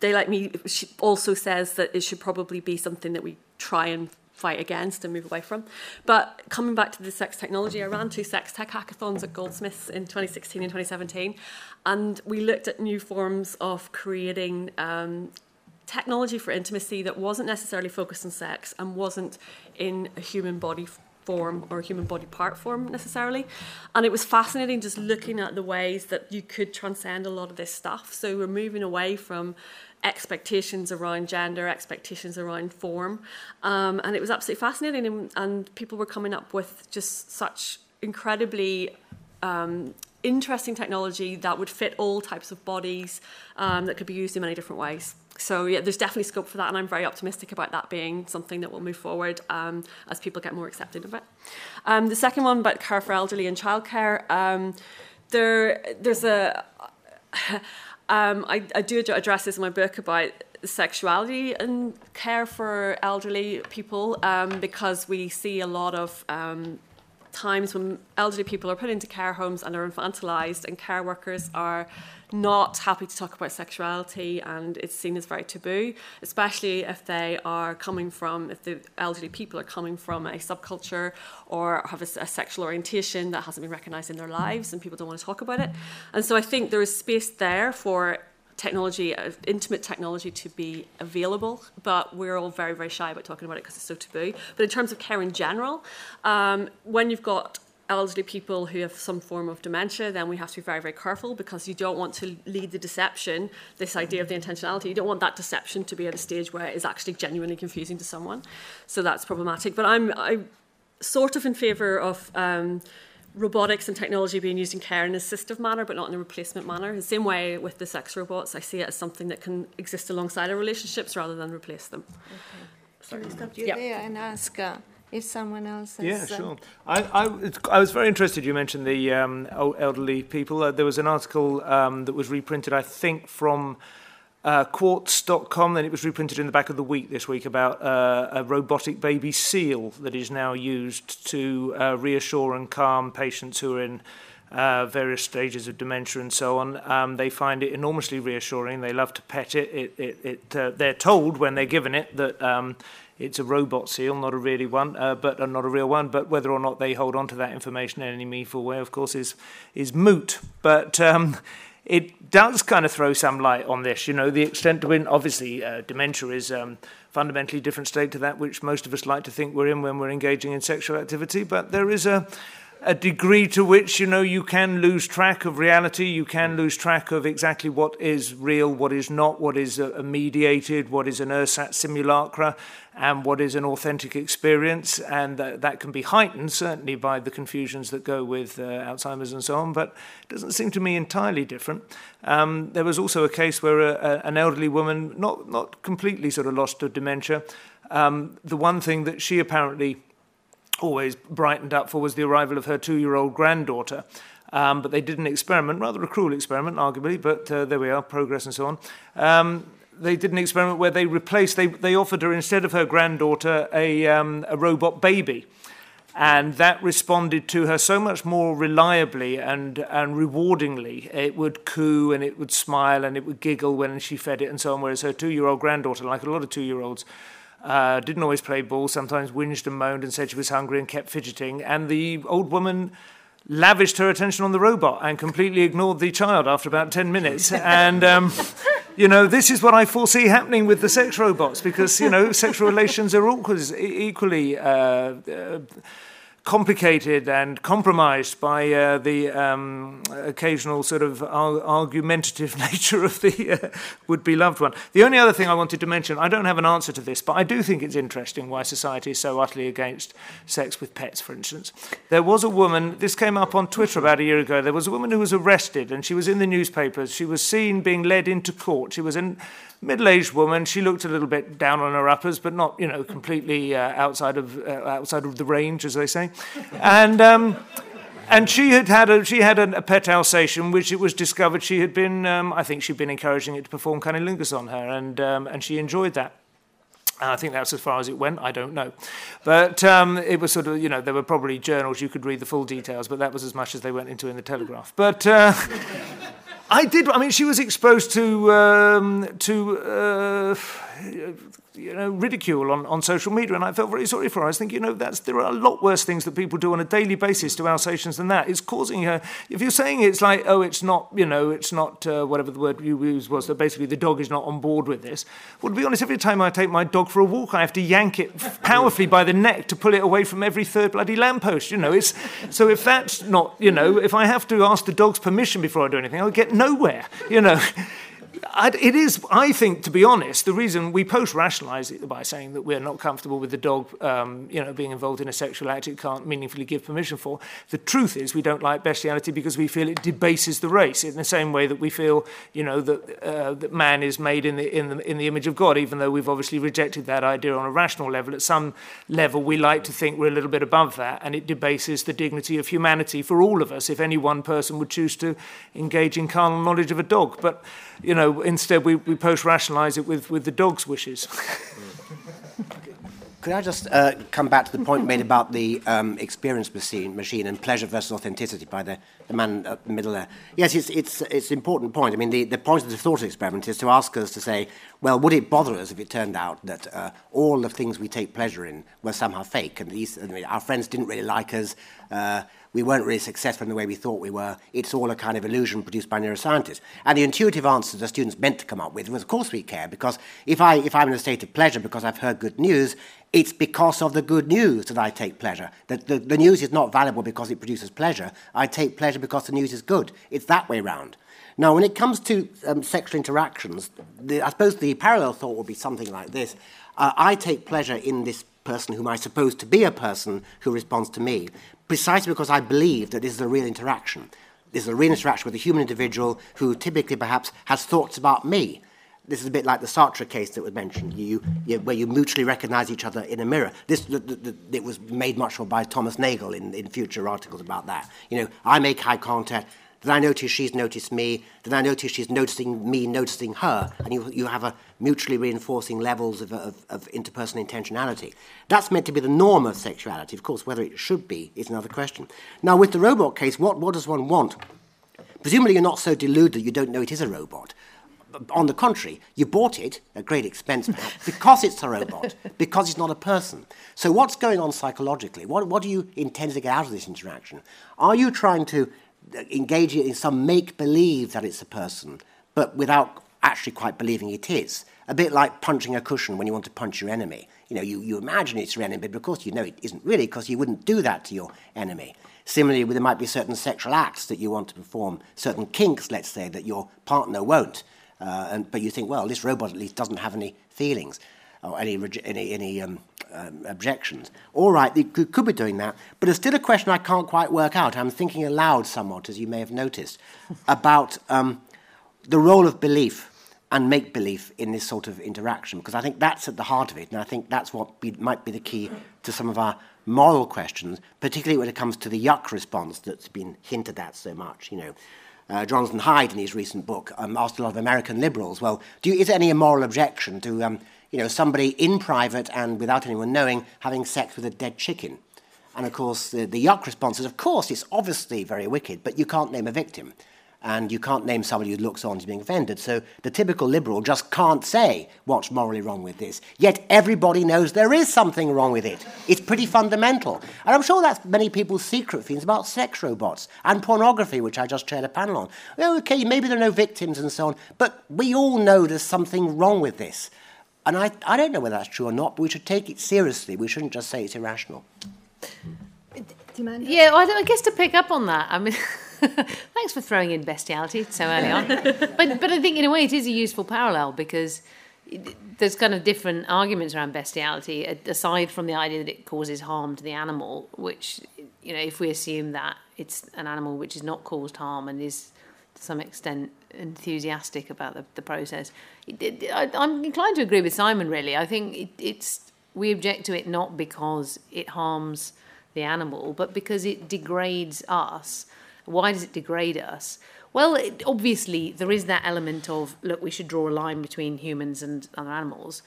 they like me. She also says that it should probably be something that we try and fight against and move away from. But coming back to the sex technology, I ran two sex tech hackathons at Goldsmiths in 2016 and 2017, and we looked at new forms of creating um, technology for intimacy that wasn't necessarily focused on sex and wasn't in a human body form or human body part form necessarily. And it was fascinating just looking at the ways that you could transcend a lot of this stuff. So we're moving away from expectations around gender, expectations around form. Um, and it was absolutely fascinating. And, and, people were coming up with just such incredibly um, interesting technology that would fit all types of bodies um, that could be used in many different ways. So yeah, there's definitely scope for that, and I'm very optimistic about that being something that will move forward um, as people get more accepted of it. Um, the second one about care for elderly and childcare, um, there there's a Um, I, I do address this in my book about sexuality and care for elderly people um, because we see a lot of um, times when elderly people are put into care homes and are infantilized, and care workers are not happy to talk about sexuality and it's seen as very taboo, especially if they are coming from, if the elderly people are coming from a subculture or have a, a sexual orientation that hasn't been recognized in their lives and people don't want to talk about it. And so I think there is space there for technology, uh, intimate technology to be available, but we're all very, very shy about talking about it because it's so taboo. But in terms of care in general, um, when you've got elderly people who have some form of dementia, then we have to be very, very careful because you don't want to lead the deception, this idea of the intentionality. You don't want that deception to be at a stage where it is actually genuinely confusing to someone. So that's problematic. But I'm, I'm sort of in favour of. Um, robotics and technology being used in care in an assistive manner but not in a replacement manner. The same way with the sex robots, I see it as something that can exist alongside our relationships rather than replace them. Okay. Sorry. Can I stop you yep. there and ask uh, if someone else has... Yeah, uh, sure. I, I, I, was very interested, you mentioned the um, elderly people. Uh, there was an article um, that was reprinted, I think, from uh, quartz.com, then it was reprinted in the back of the week this week about uh, a robotic baby seal that is now used to uh, reassure and calm patients who are in uh, various stages of dementia and so on. Um, they find it enormously reassuring. They love to pet it. it, it, it uh, they're told when they're given it that um, it's a robot seal, not a really one, uh, but uh, not a real one. But whether or not they hold on to that information in any meaningful way, of course, is is moot. But um, it does kind of throw some light on this. You know, the extent to which, obviously, uh, dementia is um, fundamentally different state to that which most of us like to think we're in when we're engaging in sexual activity. But there is a a degree to which you know you can lose track of reality you can lose track of exactly what is real what is not what is a, mediated what is an ersat simulacra and what is an authentic experience and that, that can be heightened certainly by the confusions that go with uh, alzheimer's and so on but it doesn't seem to me entirely different. Um, there was also a case where a, a, an elderly woman not not completely sort of lost to dementia. Um, the one thing that she apparently always brightened up for was the arrival of her two year old granddaughter. Um, but they did an experiment, rather a cruel experiment, arguably, but uh, there we are, progress and so on. Um, they did an experiment where they replaced, they, they offered her, instead of her granddaughter, a, um, a robot baby. And that responded to her so much more reliably and, and rewardingly. It would coo and it would smile and it would giggle when she fed it and so on. Whereas her two year old granddaughter, like a lot of two year olds, uh, didn't always play ball, sometimes whinged and moaned and said she was hungry and kept fidgeting. And the old woman lavished her attention on the robot and completely ignored the child after about 10 minutes. and, um, you know, this is what I foresee happening with the sex robots because, you know, sexual relations are equally. Uh, uh, complicated and compromised by uh, the um, occasional sort of argumentative nature of the uh, would-be loved one. The only other thing I wanted to mention, I don't have an answer to this, but I do think it's interesting why society is so utterly against sex with pets, for instance. There was a woman, this came up on Twitter about a year ago, there was a woman who was arrested and she was in the newspapers. She was seen being led into court. She was in middle-aged woman. She looked a little bit down on her uppers, but not, you know, completely uh, outside of uh, outside of the range, as they say. And um, and she had had a she had a, a, pet Alsatian, which it was discovered she had been. Um, I think she'd been encouraging it to perform cunnilingus on her, and um, and she enjoyed that. And I think that's as far as it went. I don't know, but um, it was sort of you know there were probably journals you could read the full details, but that was as much as they went into in the Telegraph. But. Uh, I did. I mean, she was exposed to um, to uh, you know, ridicule on, on social media, and I felt very sorry for her. I was thinking, you know, that's, there are a lot worse things that people do on a daily basis to Alsatians than that. It's causing her, if you're saying it's like, oh, it's not, you know, it's not, uh, whatever the word you used was, that basically the dog is not on board with this. Well, to be honest, every time I take my dog for a walk, I have to yank it powerfully by the neck to pull it away from every third bloody lamppost, you know. It's, so if that's not, you know, if I have to ask the dog's permission before I do anything, I'll get nowhere, you know. It is, I think, to be honest, the reason we post rationalize it by saying that we're not comfortable with the dog um, you know, being involved in a sexual act it can't meaningfully give permission for. The truth is, we don't like bestiality because we feel it debases the race in the same way that we feel you know, that, uh, that man is made in the, in, the, in the image of God, even though we've obviously rejected that idea on a rational level. At some level, we like to think we're a little bit above that, and it debases the dignity of humanity for all of us if any one person would choose to engage in carnal knowledge of a dog. But you know, instead we, we post rationalize it with, with the dog's wishes. Could I just uh, come back to the point made about the um, experience machine, machine and pleasure versus authenticity by the, the man at the middle there? Yes, it's, it's, it's an important point. I mean, the, the point of the thought experiment is to ask us to say, well, would it bother us if it turned out that uh, all the things we take pleasure in were somehow fake and these, I mean, our friends didn't really like us? Uh, we weren't really successful in the way we thought we were. It's all a kind of illusion produced by neuroscientists. And the intuitive answer the students meant to come up with was, of course we care, because if, I, if I'm in a state of pleasure because I've heard good news, it's because of the good news that I take pleasure. The, the, the news is not valuable because it produces pleasure. I take pleasure because the news is good. It's that way round. Now, when it comes to um, sexual interactions, the, I suppose the parallel thought would be something like this. Uh, I take pleasure in this person whom I suppose to be a person who responds to me, precisely because I believe that this is a real interaction. This is a real interaction with a human individual who typically perhaps has thoughts about me. This is a bit like the Sartre case that was mentioned, you, you, where you mutually recognize each other in a mirror. This, the, the, it was made much more by Thomas Nagel in, in future articles about that. You know, I make eye contact, then I notice she's noticed me. Then I notice she's noticing me, noticing her. And you, you have a mutually reinforcing levels of, of, of interpersonal intentionality. That's meant to be the norm of sexuality. Of course, whether it should be is another question. Now, with the robot case, what, what does one want? Presumably, you're not so deluded you don't know it is a robot. On the contrary, you bought it at great expense because it's a robot, because it's not a person. So, what's going on psychologically? What, what do you intend to get out of this interaction? Are you trying to engage in some make believe that it's a person, but without actually quite believing it is. A bit like punching a cushion when you want to punch your enemy. You know, you, you imagine it's your enemy, but of course you know it isn't really because you wouldn't do that to your enemy. Similarly, there might be certain sexual acts that you want to perform, certain kinks, let's say, that your partner won't. Uh, and, but you think, well, this robot at least doesn't have any feelings or any, any, any um, um, objections. All right, they could, could be doing that, but it's still a question I can't quite work out. I'm thinking aloud somewhat, as you may have noticed, about um, the role of belief and make belief in this sort of interaction because I think that's at the heart of it, and I think that's what be, might be the key to some of our moral questions, particularly when it comes to the yuck response that's been hinted at so much. You know, uh, Jonathan Haidt in his recent book um, asked a lot of American liberals, "Well, you, is there any moral objection to um, you know somebody in private and without anyone knowing having sex with a dead chicken?" And of course, the, the yuck response is, "Of course, it's obviously very wicked, but you can't name a victim." and you can't name somebody who looks on as being offended. So the typical liberal just can't say what's morally wrong with this. Yet everybody knows there is something wrong with it. It's pretty fundamental. And I'm sure that's many people's secret feelings about sex robots and pornography, which I just chaired a panel on. Well, okay, maybe there are no victims and so on, but we all know there's something wrong with this. And I, I don't know whether that's true or not, but we should take it seriously. We shouldn't just say it's irrational. Yeah, well, I guess to pick up on that, I mean. Thanks for throwing in bestiality so early on. but but I think in a way it is a useful parallel because there's kind of different arguments around bestiality aside from the idea that it causes harm to the animal, which you know if we assume that it's an animal which has not caused harm and is to some extent enthusiastic about the, the process. It, it, I, am inclined to agree with Simon. Really, I think it, it's we object to it not because it harms the animal, but because it degrades us why does it degrade us? Well, it, obviously, there is that element of, look, we should draw a line between humans and other animals,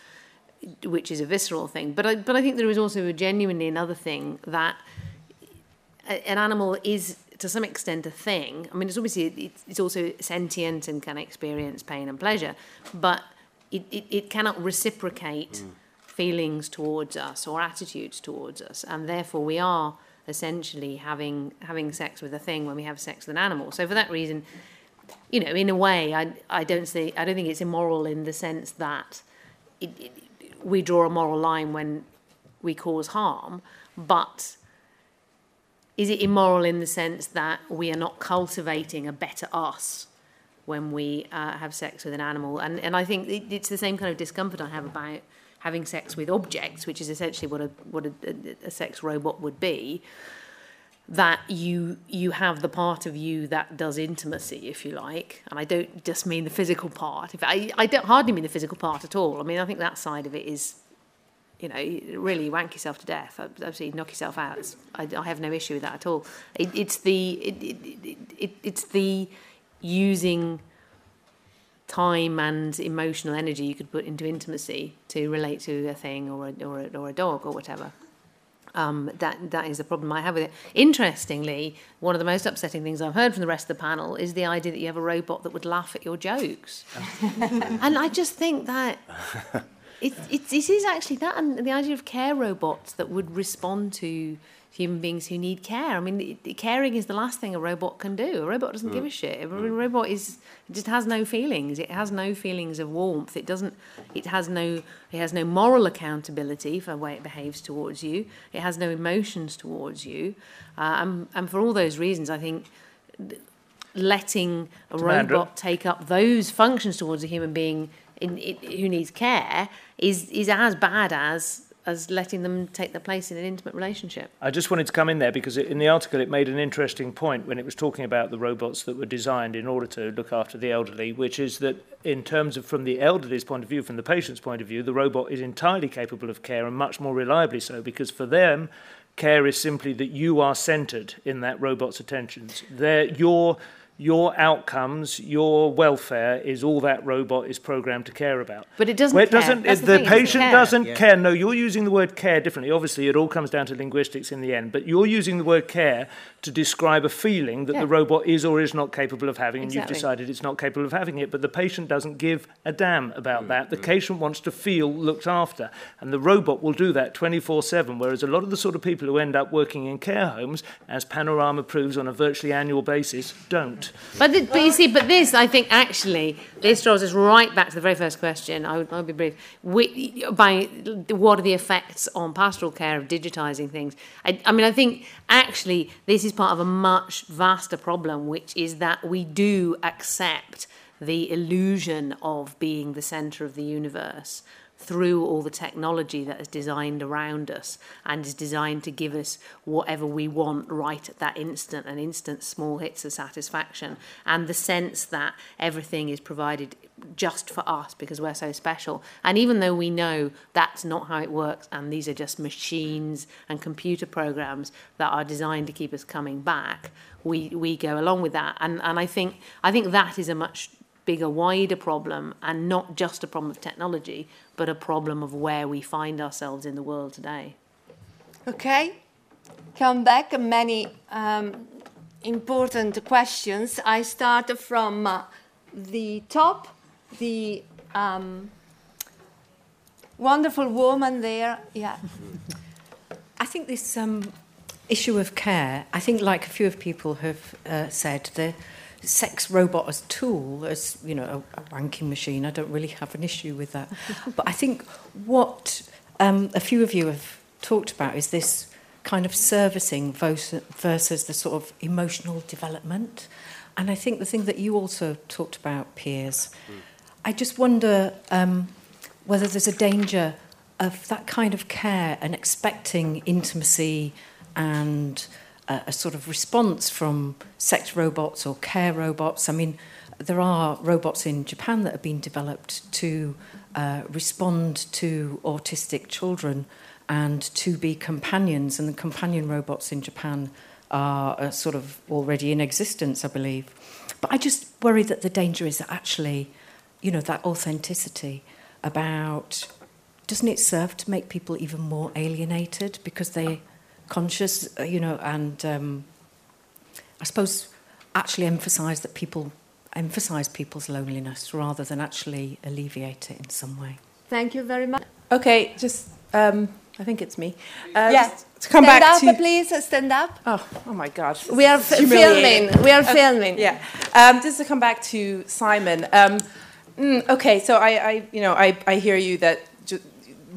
which is a visceral thing. But I, but I think there is also a genuinely another thing that an animal is, to some extent, a thing. I mean, it's obviously, it's also sentient and can experience pain and pleasure, but it, it, it cannot reciprocate mm. feelings towards us or attitudes towards us. And therefore, we are essentially having having sex with a thing when we have sex with an animal. So for that reason, you know, in a way, I I don't see I don't think it's immoral in the sense that it, it, we draw a moral line when we cause harm, but is it immoral in the sense that we are not cultivating a better us when we uh, have sex with an animal? And and I think it, it's the same kind of discomfort I have about having sex with objects, which is essentially what a what a, a, sex robot would be, that you you have the part of you that does intimacy, if you like, and I don't just mean the physical part. I I don't hardly mean the physical part at all. I mean I think that side of it is. You know, really wank yourself to death. Absolutely knock yourself out. I, I have no issue with that at all. It, it's the it, it, it, it's the using time and emotional energy you could put into intimacy to relate to a thing or a, or a, or a dog or whatever. Um, that that is the problem I have with it. Interestingly, one of the most upsetting things I've heard from the rest of the panel is the idea that you have a robot that would laugh at your jokes, and I just think that it, it, it is actually that, and the idea of care robots that would respond to human beings who need care. I mean, caring is the last thing a robot can do. A robot doesn't mm. give a shit. A mm. robot is just has no feelings. It has no feelings of warmth. It doesn't. It has no. It has no moral accountability for the way it behaves towards you. It has no emotions towards you. Uh, and, and for all those reasons, I think letting a robot take up those functions towards a human being in, in, who needs care is is as bad as as letting them take their place in an intimate relationship. I just wanted to come in there because in the article it made an interesting point when it was talking about the robots that were designed in order to look after the elderly, which is that in terms of from the elderly's point of view, from the patient's point of view, the robot is entirely capable of care and much more reliably so because for them, care is simply that you are centered in that robot's attentions. They're, your your outcomes, your welfare is all that robot is programmed to care about. But it doesn't. Well, it doesn't. It, the, the patient care. doesn't yeah. care. No, you're using the word care differently. Obviously, it all comes down to linguistics in the end. But you're using the word care to describe a feeling that yeah. the robot is or is not capable of having, and you've decided it's not capable of having it. But the patient doesn't give a damn about mm. that. The mm. patient wants to feel looked after, and the robot will do that 24/7. Whereas a lot of the sort of people who end up working in care homes, as Panorama proves on a virtually annual basis, don't. But, the, but you see, but this, I think, actually, this draws us right back to the very first question. I would, I'll be brief. We, by what are the effects on pastoral care of digitising things? I, I mean, I think actually this is part of a much vaster problem, which is that we do accept the illusion of being the centre of the universe through all the technology that is designed around us and is designed to give us whatever we want right at that instant, an instant small hits of satisfaction, and the sense that everything is provided just for us because we're so special. And even though we know that's not how it works, and these are just machines and computer programs that are designed to keep us coming back, we, we go along with that. And, and I, think, I think that is a much bigger, wider problem, and not just a problem of technology, but a problem of where we find ourselves in the world today. Okay, come back. Many um, important questions. I start from uh, the top, the um, wonderful woman there. Yeah. I think this um, issue of care, I think, like a few of people have uh, said, the sex robot as tool, as you know, a, a wanking machine. I don't really have an issue with that. but I think what um, a few of you have talked about is this kind of servicing versus the sort of emotional development. And I think the thing that you also talked about, Piers, mm. I just wonder um, whether there's a danger of that kind of care and expecting intimacy and a, a sort of response from sex robots or care robots. I mean, there are robots in Japan that have been developed to uh, respond to autistic children and to be companions, and the companion robots in Japan are uh, sort of already in existence, I believe. But I just worry that the danger is actually, you know, that authenticity about doesn't it serve to make people even more alienated because they conscious, uh, you know, and um, I suppose actually emphasize that people emphasize people's loneliness rather than actually alleviate it in some way. Thank you very much. Okay, just um, I think it's me. Uh, yes. To come stand back up, to please. Stand up. Oh, oh my God. We are filming. We are filming. Uh, yeah. Um, just to come back to Simon. Um, mm, okay, so I, I, you know, I, I hear you that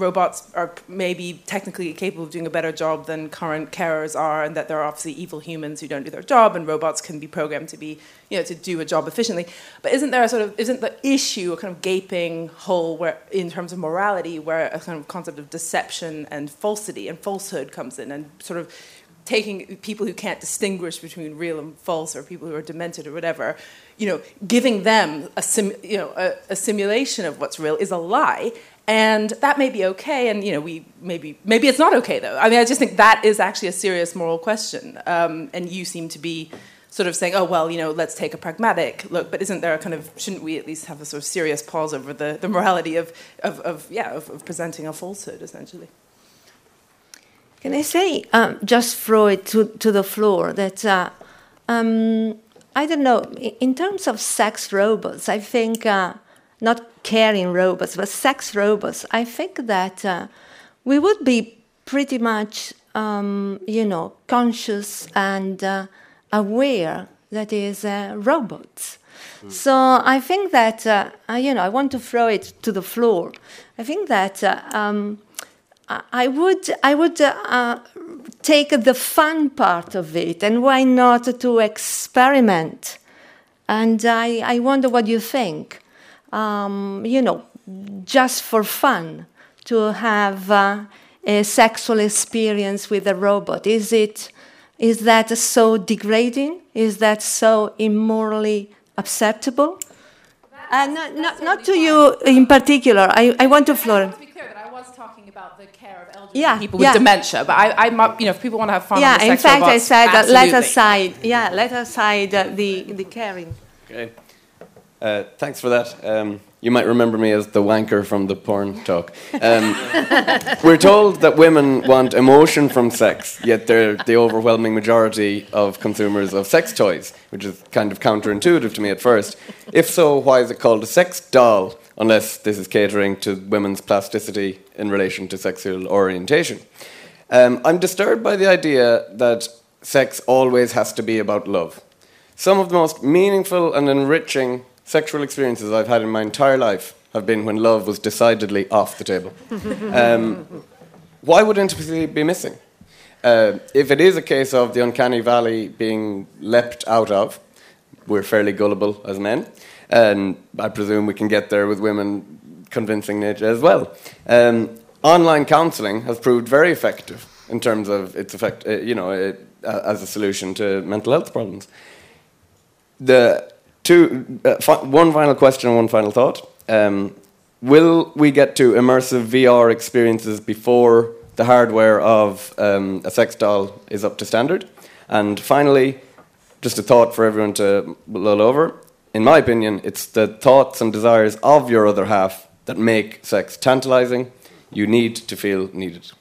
robots are maybe technically capable of doing a better job than current carers are, and that there are obviously evil humans who don't do their job, and robots can be programmed to be, you know, to do a job efficiently. But isn't there a sort of isn't the issue a kind of gaping hole where, in terms of morality, where a kind of concept of deception and falsity and falsehood comes in, and sort of taking people who can't distinguish between real and false, or people who are demented or whatever, you know, giving them a sim, you know, a, a simulation of what's real is a lie, and that may be okay and you know we maybe maybe it's not okay though. I mean i just think that is actually a serious moral question. Um, and you seem to be sort of saying oh well you know let's take a pragmatic look. But isn't there a kind of shouldn't we at least have a sort of serious pause over the, the morality of, of, of yeah of, of presenting a falsehood essentially? Can i say um, just throw it to, to the floor that uh, um, i don't know in terms of sex robots i think uh, not caring robots, but sex robots, I think that uh, we would be pretty much, um, you know, conscious and uh, aware that is uh, robots. Mm. So I think that, uh, you know, I want to throw it to the floor. I think that uh, um, I would, I would uh, take the fun part of it, and why not to experiment? And I, I wonder what you think um, you know, just for fun to have uh, a sexual experience with a robot? Is it is that so degrading? Is that so immorally acceptable? Uh, not, not, not to you in particular. I, I want to Florence. To be clear, I was talking about the care of elderly yeah, people with yeah. dementia, but I, I, you know, if people want to have fun, yeah. in fact, robots, I said absolutely. let aside, yeah, let aside uh, the the caring. Okay. Uh, thanks for that. Um, you might remember me as the wanker from the porn talk. Um, we're told that women want emotion from sex, yet they're the overwhelming majority of consumers of sex toys, which is kind of counterintuitive to me at first. If so, why is it called a sex doll, unless this is catering to women's plasticity in relation to sexual orientation? Um, I'm disturbed by the idea that sex always has to be about love. Some of the most meaningful and enriching sexual experiences I've had in my entire life have been when love was decidedly off the table. Um, why would intimacy be missing? Uh, if it is a case of the uncanny valley being leapt out of, we're fairly gullible as men, and I presume we can get there with women convincing nature as well. Um, online counselling has proved very effective in terms of its effect, uh, you know, it, uh, as a solution to mental health problems. The two, uh, fi- one final question and one final thought. Um, will we get to immersive VR experiences before the hardware of um, a sex doll is up to standard? And finally, just a thought for everyone to mull over. In my opinion, it's the thoughts and desires of your other half that make sex tantalizing. You need to feel needed.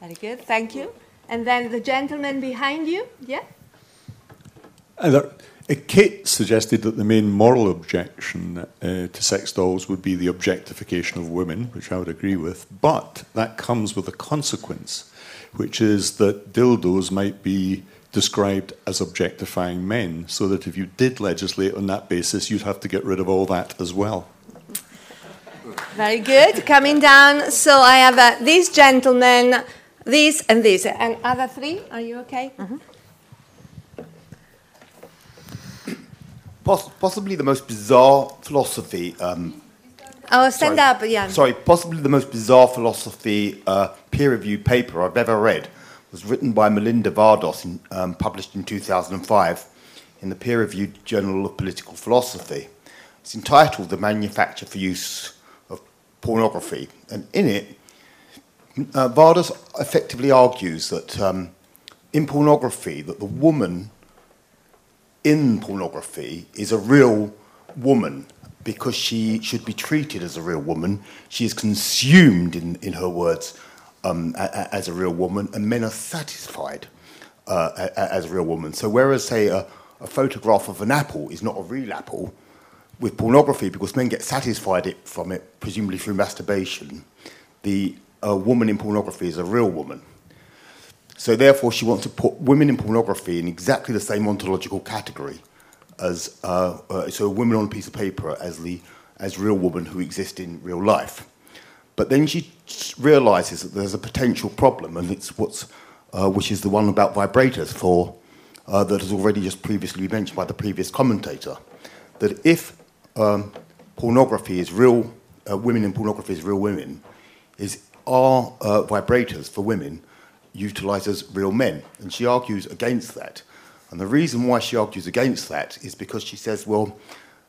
Very good, thank you. And then the gentleman behind you, yeah? And there, uh, Kate suggested that the main moral objection uh, to sex dolls would be the objectification of women, which I would agree with, but that comes with a consequence, which is that dildos might be described as objectifying men, so that if you did legislate on that basis, you'd have to get rid of all that as well. Very good. Coming down. So I have uh, this gentleman, this and this. And other three, are you okay? Poss- possibly the most bizarre philosophy. Um, Oh, stand sorry. up, yeah. Sorry, possibly the most bizarre philosophy uh, peer-reviewed paper I've ever read was written by Melinda Vadas, in, um, published in 2005 in the peer-reviewed Journal of Political Philosophy. It's entitled "The Manufacture for Use of Pornography," and in it, uh, Vadas effectively argues that um, in pornography, that the woman in pornography is a real woman because she should be treated as a real woman. She is consumed, in, in her words, um, a, a- as a real woman, and men are satisfied uh, a- as a real woman. So, whereas, say, a, a photograph of an apple is not a real apple, with pornography, because men get satisfied it from it, presumably through masturbation, the uh, woman in pornography is a real woman. So therefore, she wants to put women in pornography in exactly the same ontological category as uh, uh, so women on a piece of paper as the as real women who exist in real life. But then she realizes that there's a potential problem, and it's what's uh, which is the one about vibrators for uh, that has already just previously been mentioned by the previous commentator. That if um, pornography is real, uh, women in pornography is real women, is are uh, vibrators for women utilised as real men? And she argues against that. And the reason why she argues against that is because she says, well,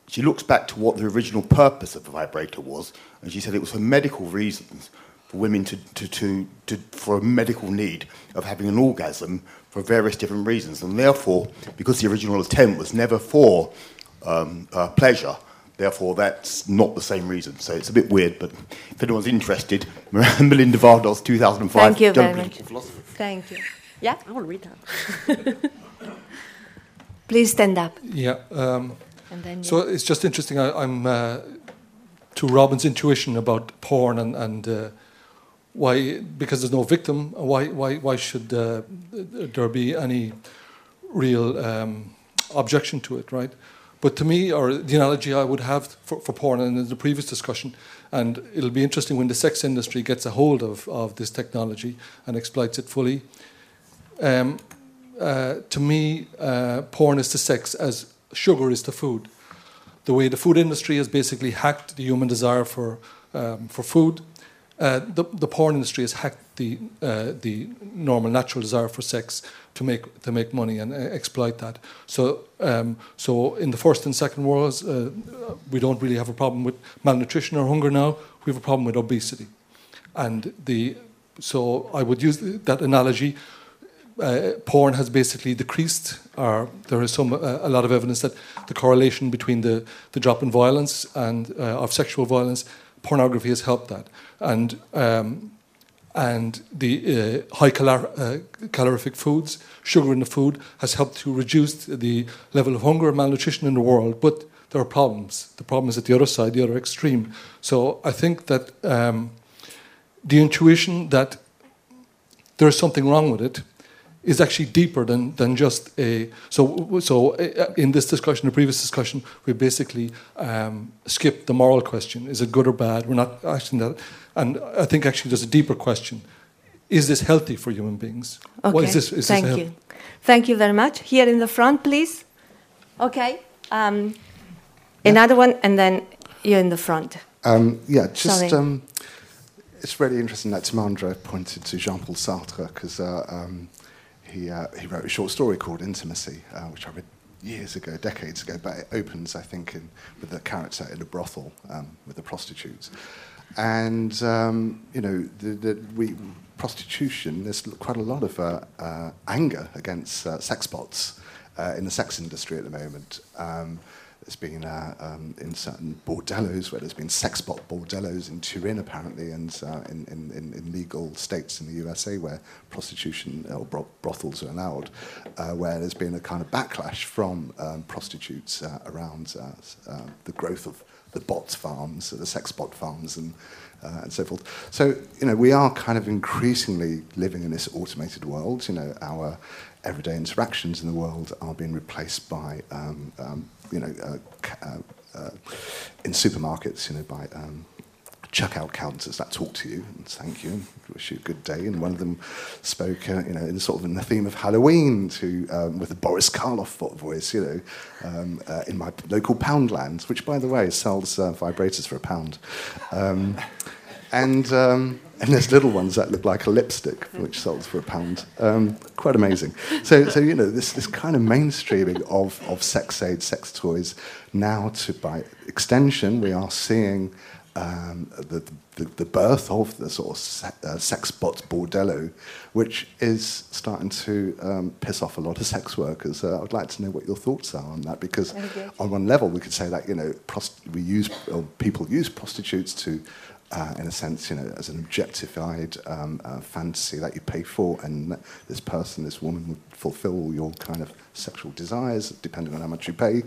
she looks back to what the original purpose of the vibrator was, and she said it was for medical reasons, for women to, to, to, to for a medical need of having an orgasm for various different reasons. And therefore, because the original intent was never for um, uh, pleasure, therefore that's not the same reason. So it's a bit weird, but if anyone's interested, Melinda Vadas, 2005. Thank you Journal very much. Philosophy. Thank you. Yeah? I want to read that. Please stand up. Yeah. Um, And then so it's just interesting. I, I'm uh, to Robin's intuition about porn and, and uh, why, because there's no victim, why, why, why should uh, there be any real um, objection to it, right? But to me, or the analogy I would have for, for porn, and in the previous discussion, and it'll be interesting when the sex industry gets a hold of, of this technology and exploits it fully. Um, uh, to me, uh, porn is to sex as sugar is to food. The way the food industry has basically hacked the human desire for um, for food, uh, the the porn industry has hacked the uh, the normal natural desire for sex to make to make money and uh, exploit that. So um, so in the first and second worlds, uh, we don't really have a problem with malnutrition or hunger now. We have a problem with obesity, and the so I would use that analogy uh, porn has basically decreased, or there is some a lot of evidence that the correlation between the, the drop in violence and of sexual violence, pornography has helped that, and um, and the uh, high calor- uh, calorific foods, sugar in the food, has helped to reduce the level of hunger and malnutrition in the world. But there are problems. The problem is at the other side, the other extreme. So I think that um, the intuition that there is something wrong with it is actually deeper than, than just a. So, so uh, in this discussion, the previous discussion, we basically um, skipped the moral question: is it good or bad? We're not asking that, and I think actually there's a deeper question: is this healthy for human beings? Okay. What is this, is Thank this you. Thank you very much. Here in the front, please. Okay. Um, another one, and then you're in the front. Um, yeah, just um, it's really interesting that Timandra pointed to Jean-Paul Sartre because uh, um, he uh, he wrote a short story called Intimacy, uh, which I read years ago, decades ago, but it opens, I think, in, with a character in a brothel um, with the prostitutes, and um, you know, the, the, we prostitution. There's quite a lot of uh, uh, anger against uh, sex bots uh, in the sex industry at the moment. Um, there's been uh, um, in certain bordellos where there's been sex bot bordellos in Turin apparently, and uh, in, in, in, legal states in the USA where prostitution or bro- brothels are allowed, uh, where there's been a kind of backlash from um, prostitutes uh, around uh, uh, the growth of the bot farms, the sex bot farms, and uh, and so forth. So you know we are kind of increasingly living in this automated world. You know our everyday interactions in the world are being replaced by um, um, you know uh, uh, uh, in supermarkets. You know by um, checkout counters that talk to you and thank you and wish you a good day. And one of them spoke, uh, you know, in sort of in the theme of Halloween to um, with a Boris Karloff voice, you know, um, uh, in my local Poundland, which by the way sells uh, vibrators for a pound. Um, and um, and there's little ones that look like a lipstick, which sells for a pound. Um, quite amazing. So, so you know, this, this kind of mainstreaming of, of sex aid, sex toys, now to by extension, we are seeing um, the, the, the birth of the sort of se- uh, sex bots bordello, which is starting to um, piss off a lot of sex workers. Uh, I'd like to know what your thoughts are on that, because on one level, we could say that you know prost- we use or people use prostitutes to, uh, in a sense, you know, as an objectified um, uh, fantasy that you pay for, and this person, this woman, would fulfil all your kind of sexual desires, depending on how much you pay,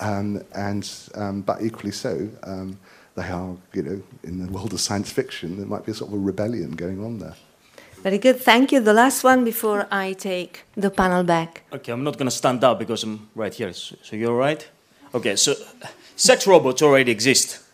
um, and um, but equally so. Um, they are, you know, in the world of science fiction, there might be a sort of a rebellion going on there. Very good. Thank you. The last one before I take the panel back. Okay, I'm not going to stand up because I'm right here. So, so you're right. Okay, so sex robots already exist.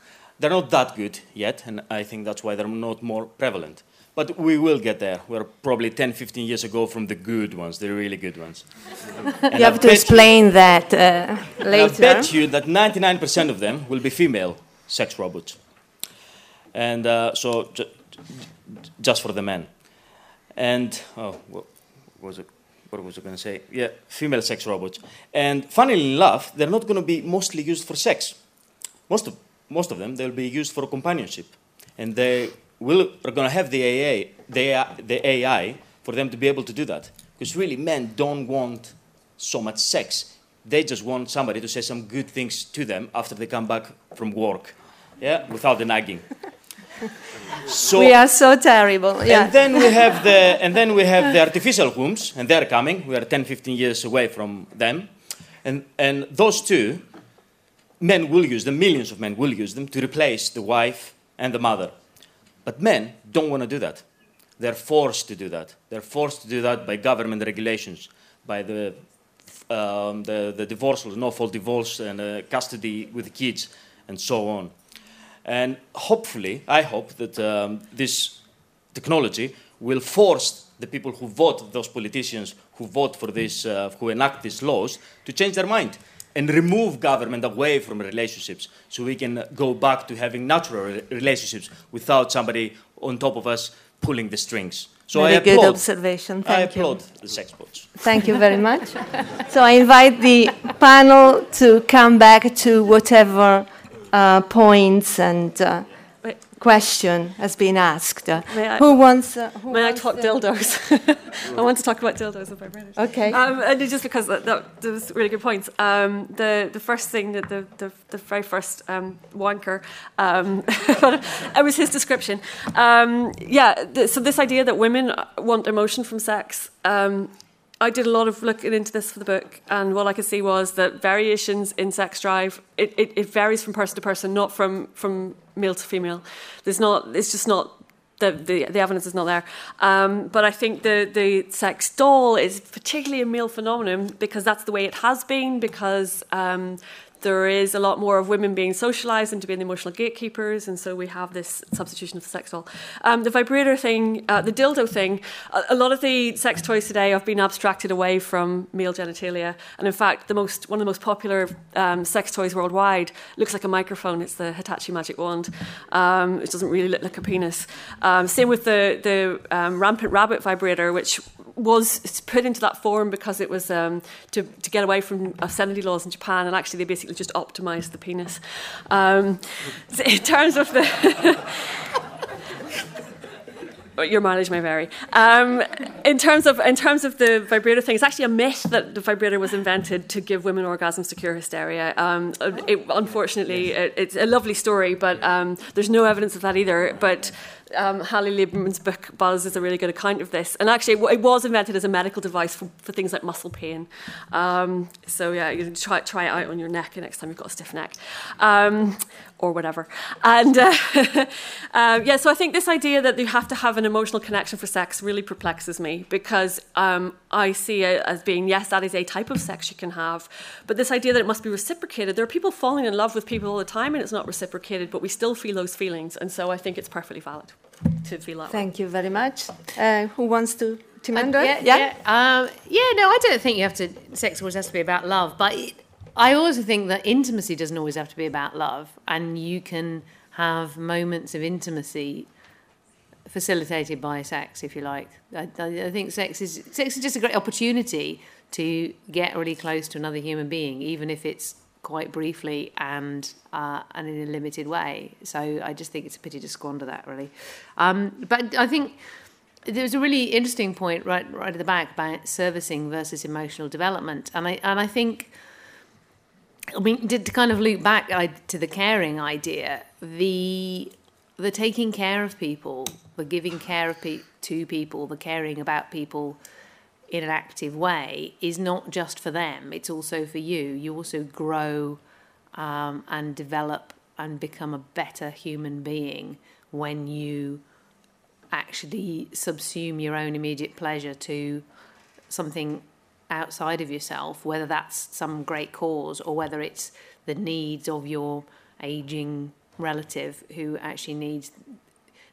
They're not that good yet, and I think that's why they're not more prevalent. But we will get there. We're probably 10, 15 years ago from the good ones, the really good ones. And you have to explain that uh, and I later. bet you that 99% of them will be female sex robots. And uh, so, ju- just for the men. And, oh, what was it? What was I going to say? Yeah, female sex robots. And funnily enough, they're not going to be mostly used for sex. Most of, most of them, they'll be used for companionship. And they will, are going to have the AI, the, the AI for them to be able to do that. Because really, men don't want so much sex. They just want somebody to say some good things to them after they come back from work, yeah, without the nagging. So we are so terrible. Yeah. and then we have the and then we have the artificial wombs, and they're coming. We are 10, 15 years away from them, and and those two men will use them. Millions of men will use them to replace the wife and the mother, but men don't want to do that. They're forced to do that. They're forced to do that by government regulations, by the um, the, the divorce, no fault divorce, and uh, custody with the kids, and so on. And hopefully, I hope that um, this technology will force the people who vote, those politicians who vote for this, uh, who enact these laws, to change their mind and remove government away from relationships so we can go back to having natural relationships without somebody on top of us pulling the strings. So Very I good applaud, observation. I Thank you. applaud the sex bots. Thank you very much. so I invite the panel to come back to whatever uh, points and uh, question has been asked. Uh, I- who wants? Uh, who May I talk uh, dildos? I want to talk about dildos if I manage. Okay. Um, and just because that, that, was really good points. Um, the the first thing that the the, the very first um, wanker, um, it was his description. Um, yeah. th- so this idea that women want emotion from sex. Um, I did a lot of looking into this for the book, and what I could see was that variations in sex drive it, it, it varies from person to person, not from from male to female. There's not. It's just not the, the, the evidence is not there. Um, but I think the, the sex doll is particularly a male phenomenon because that's the way it has been, because um, there is a lot more of women being socialized into being the emotional gatekeepers, and so we have this substitution of the sex doll. Um, the vibrator thing, uh, the dildo thing, a, a, lot of the sex toys today have been abstracted away from male genitalia, and in fact, the most one of the most popular um, sex toys worldwide looks like a microphone. It's the Hitachi Magic Wand. Um, it doesn't really look like a penis. Um, same with the the um, rampant rabbit vibrator, which was put into that form because it was um, to, to get away from obscenity laws in Japan, and actually they basically just optimized the penis. Um, in terms of the your mileage may vary. Um, in terms of in terms of the vibrator thing, it's actually a myth that the vibrator was invented to give women orgasms to cure hysteria. Um, it, unfortunately, it, it's a lovely story, but um, there's no evidence of that either. But um, Hallie Lieberman's book Buzz is a really good account of this. And actually, it was invented as a medical device for, for things like muscle pain. Um, so yeah, you try try it out on your neck next time you've got a stiff neck. Um, or whatever. And uh, uh, yeah, so I think this idea that you have to have an emotional connection for sex really perplexes me because um, I see it as being, yes, that is a type of sex you can have, but this idea that it must be reciprocated. There are people falling in love with people all the time and it's not reciprocated, but we still feel those feelings. And so I think it's perfectly valid to feel that Thank way. you very much. Uh, who wants to? Timandra? Uh, yeah, yeah. Yeah. Um, yeah, no, I don't think you have to. Sex always has to be about love, but it, I also think that intimacy doesn't always have to be about love, and you can have moments of intimacy facilitated by sex, if you like. I, I, think sex is sex is just a great opportunity to get really close to another human being, even if it's quite briefly and uh, and in a limited way. So I just think it's a pity to squander that, really. Um, but I think there was a really interesting point right right at the back about servicing versus emotional development, and I and I think I mean, to, kind of loop back to the caring idea, the the taking care of people, the giving care of pe- to people, the caring about people in an active way is not just for them. It's also for you. You also grow um, and develop and become a better human being when you actually subsume your own immediate pleasure to something outside of yourself, whether that's some great cause or whether it's the needs of your aging relative who actually needs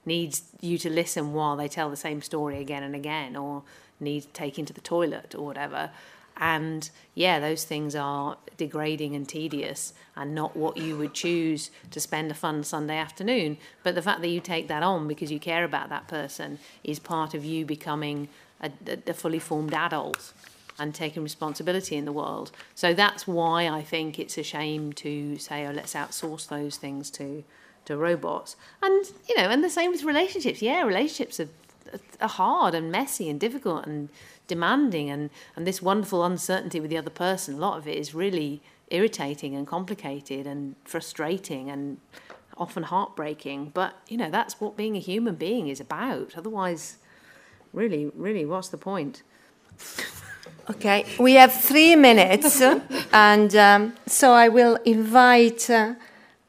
needs you to listen while they tell the same story again and again or needs taking to the toilet or whatever. And yeah those things are degrading and tedious and not what you would choose to spend a fun sunday afternoon. But the fact that you take that on because you care about that person is part of you becoming a, a fully formed adult and taking responsibility in the world. So that's why I think it's a shame to say, oh, let's outsource those things to to robots. And you know, and the same with relationships. Yeah, relationships are, are hard and messy and difficult and demanding, and and this wonderful uncertainty with the other person. A lot of it is really irritating and complicated and frustrating and often heartbreaking. But you know, that's what being a human being is about. Otherwise, really, really, what's the point? Okay, we have three minutes, and um, so I will invite uh,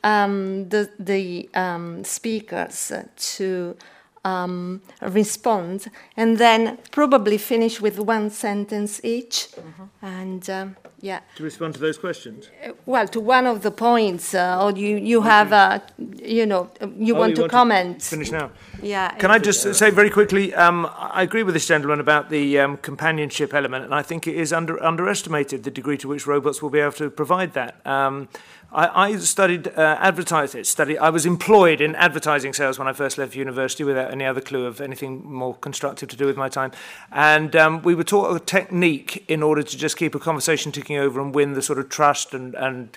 um, the, the um, speakers to um, respond, and then probably finish with one sentence each. Mm-hmm. And um, yeah. To respond to those questions? Uh, well, to one of the points, uh, or you, you have, a, you know, you oh, want you to want comment. To finish now. Yeah. Can I just uh, say very quickly? Um, I agree with this gentleman about the um, companionship element, and I think it is under, underestimated the degree to which robots will be able to provide that. Um, I, I studied uh, advertising. Study. I was employed in advertising sales when I first left university, without any other clue of anything more constructive to do with my time. And um, we were taught a technique in order to just keep a conversation ticking over and win the sort of trust and and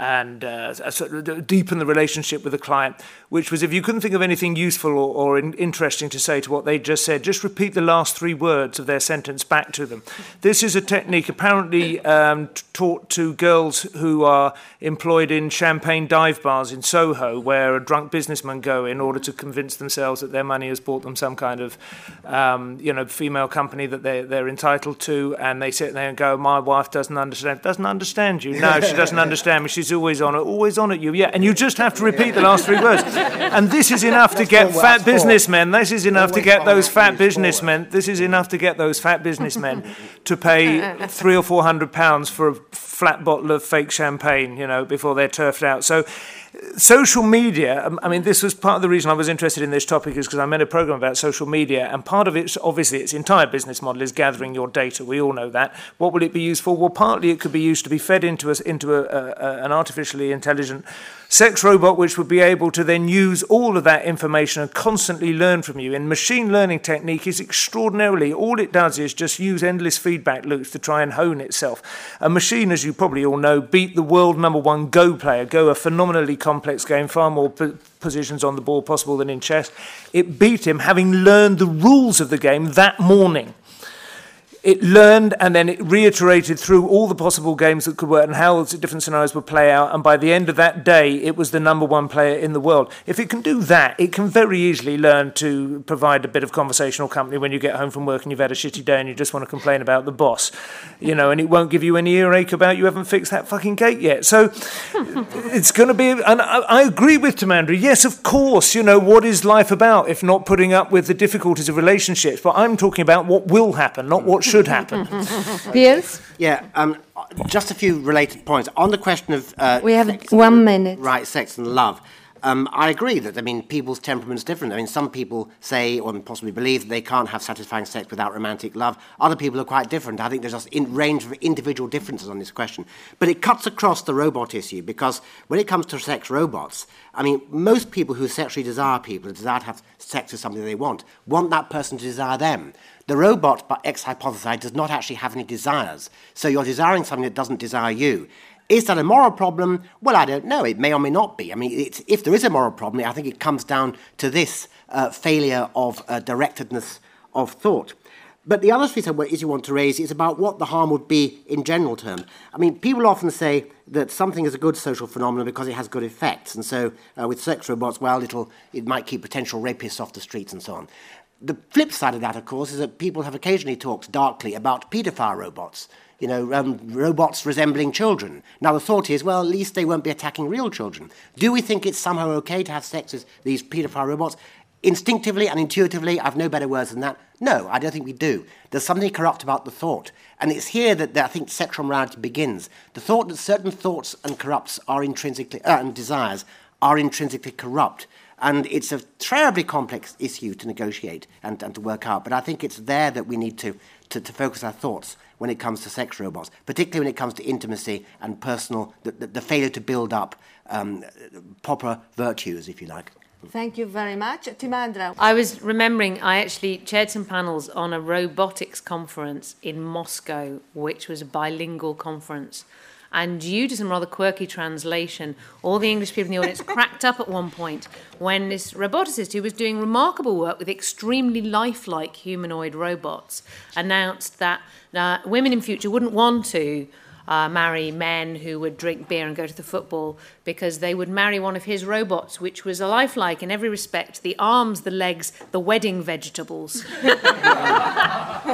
and uh, sort of deepen the relationship with the client, which was if you couldn't think of anything useful or, or in, interesting to say to what they just said, just repeat the last three words of their sentence back to them. This is a technique apparently um, taught to girls who are employed in champagne dive bars in Soho, where a drunk businessman go in order to convince themselves that their money has bought them some kind of, um, you know, female company that they, they're entitled to, and they sit there and go, "My wife doesn't understand. Doesn't understand you? No, she doesn't understand me. She's Always on, it, always on at you. Yeah, and you just have to repeat the last three words. And this is enough to get fat businessmen. This is enough to get those fat businessmen. This is enough to get those fat businessmen to pay three or four hundred pounds for a flat bottle of fake champagne, you know, before they're turfed out. So social media, um, I mean, this was part of the reason I was interested in this topic is because I made a program about social media, and part of it's obviously, its entire business model is gathering your data. We all know that. What will it be used for? Well, partly it could be used to be fed into, a, into a, a, an artificially intelligent sex robot which would be able to then use all of that information and constantly learn from you. And machine learning technique is extraordinarily, all it does is just use endless feedback loops to try and hone itself. A machine, as you probably all know, beat the world number one Go player. Go, a phenomenally complex game, far more positions on the ball possible than in chess. It beat him having learned the rules of the game that morning it learned and then it reiterated through all the possible games that could work and how different scenarios would play out. And by the end of that day, it was the number one player in the world. If it can do that, it can very easily learn to provide a bit of conversational company when you get home from work and you've had a shitty day and you just want to complain about the boss, you know, and it won't give you any earache about you haven't fixed that fucking gate yet. So it's going to be, and I, I agree with Timandra. Yes, of course, you know, what is life about if not putting up with the difficulties of relationships? But I'm talking about what will happen, not what should happen. Piers? Yeah, um, just a few related points. On the question of. Uh, we have sex, one minute. Right, sex and love. Um, I agree that, I mean, people's temperament's different. I mean, some people say or possibly believe that they can't have satisfying sex without romantic love. Other people are quite different. I think there's just a range of individual differences on this question. But it cuts across the robot issue because when it comes to sex robots, I mean, most people who sexually desire people, desire to have sex with somebody they want, want that person to desire them. The robot, by X hypothesized, does not actually have any desires. So you're desiring something that doesn't desire you. Is that a moral problem? Well, I don't know. It may or may not be. I mean, if there is a moral problem, I think it comes down to this uh, failure of uh, directedness of thought. But the other issue you want to raise is about what the harm would be in general terms. I mean, people often say that something is a good social phenomenon because it has good effects. And so uh, with sex robots, well, it'll, it might keep potential rapists off the streets and so on. The flip side of that, of course, is that people have occasionally talked darkly about paedophile robots, you know, um, robots resembling children. Now, the thought is, well, at least they won't be attacking real children. Do we think it's somehow okay to have sex with these paedophile robots? Instinctively and intuitively, I've no better words than that. No, I don't think we do. There's something corrupt about the thought. And it's here that, that I think sexual morality begins. The thought that certain thoughts and corrupts are intrinsically, uh, and desires are intrinsically corrupt. And it's a terribly complex issue to negotiate and, and to work out. But I think it's there that we need to, to, to focus our thoughts when it comes to sex robots, particularly when it comes to intimacy and personal, the, the, the failure to build up um, proper virtues, if you like. Thank you very much. Timandra. I was remembering I actually chaired some panels on a robotics conference in Moscow, which was a bilingual conference and due to some rather quirky translation, all the English people in the audience cracked up at one point when this roboticist, who was doing remarkable work with extremely lifelike humanoid robots, announced that uh, women in future wouldn't want to uh, marry men who would drink beer and go to the football because they would marry one of his robots, which was a lifelike in every respect the arms, the legs, the wedding vegetables. and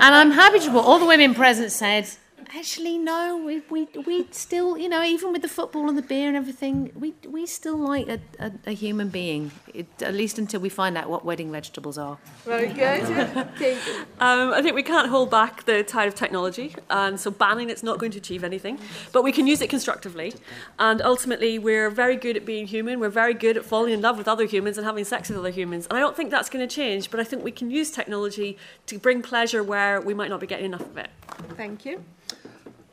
I'm happy to report all the women present said, actually no we, we we still you know even with the football and the beer and everything we we still like a, a, a human being. It, at least until we find out what wedding vegetables are. Very good. Um, I think we can't hold back the tide of technology and so banning it's not going to achieve anything but we can use it constructively. And ultimately we're very good at being human. We're very good at falling in love with other humans and having sex with other humans. And I don't think that's going to change but I think we can use technology to bring pleasure where we might not be getting enough of it. Thank you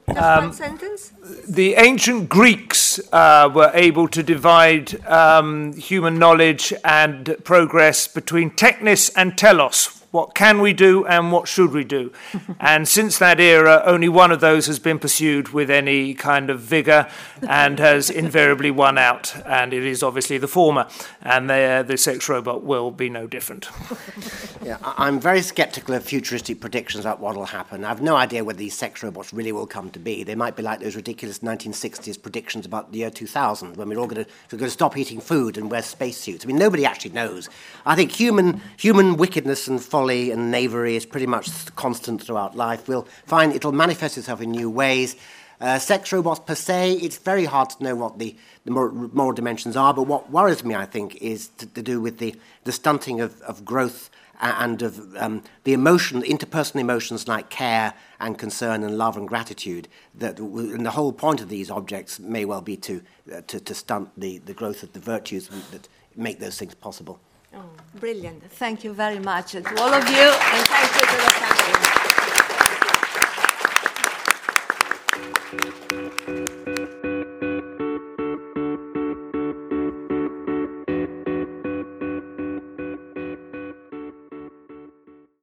um, sentence. The ancient Greeks uh, were able to divide um, human knowledge and progress between technis and telos, what can we do and what should we do? and since that era, only one of those has been pursued with any kind of vigour and has invariably won out. And it is obviously the former. And the, uh, the sex robot will be no different. yeah, I'm very sceptical of futuristic predictions about what will happen. I have no idea whether these sex robots really will come to be. They might be like those ridiculous 1960s predictions about the year 2000 when we're all going to, going to stop eating food and wear spacesuits. I mean, nobody actually knows. I think human, human wickedness and folly folly and knavery is pretty much constant throughout life. We'll find it'll manifest itself in new ways. Uh, sex robots per se, it's very hard to know what the, the moral, dimensions are, but what worries me, I think, is to, to do with the, the stunting of, of growth and of um, the emotion, interpersonal emotions like care and concern and love and gratitude. That and the whole point of these objects may well be to uh, to, to stunt the, the growth of the virtues that make those things possible. Oh, brilliant! Thank you very much to all of you, and thank you to the panel.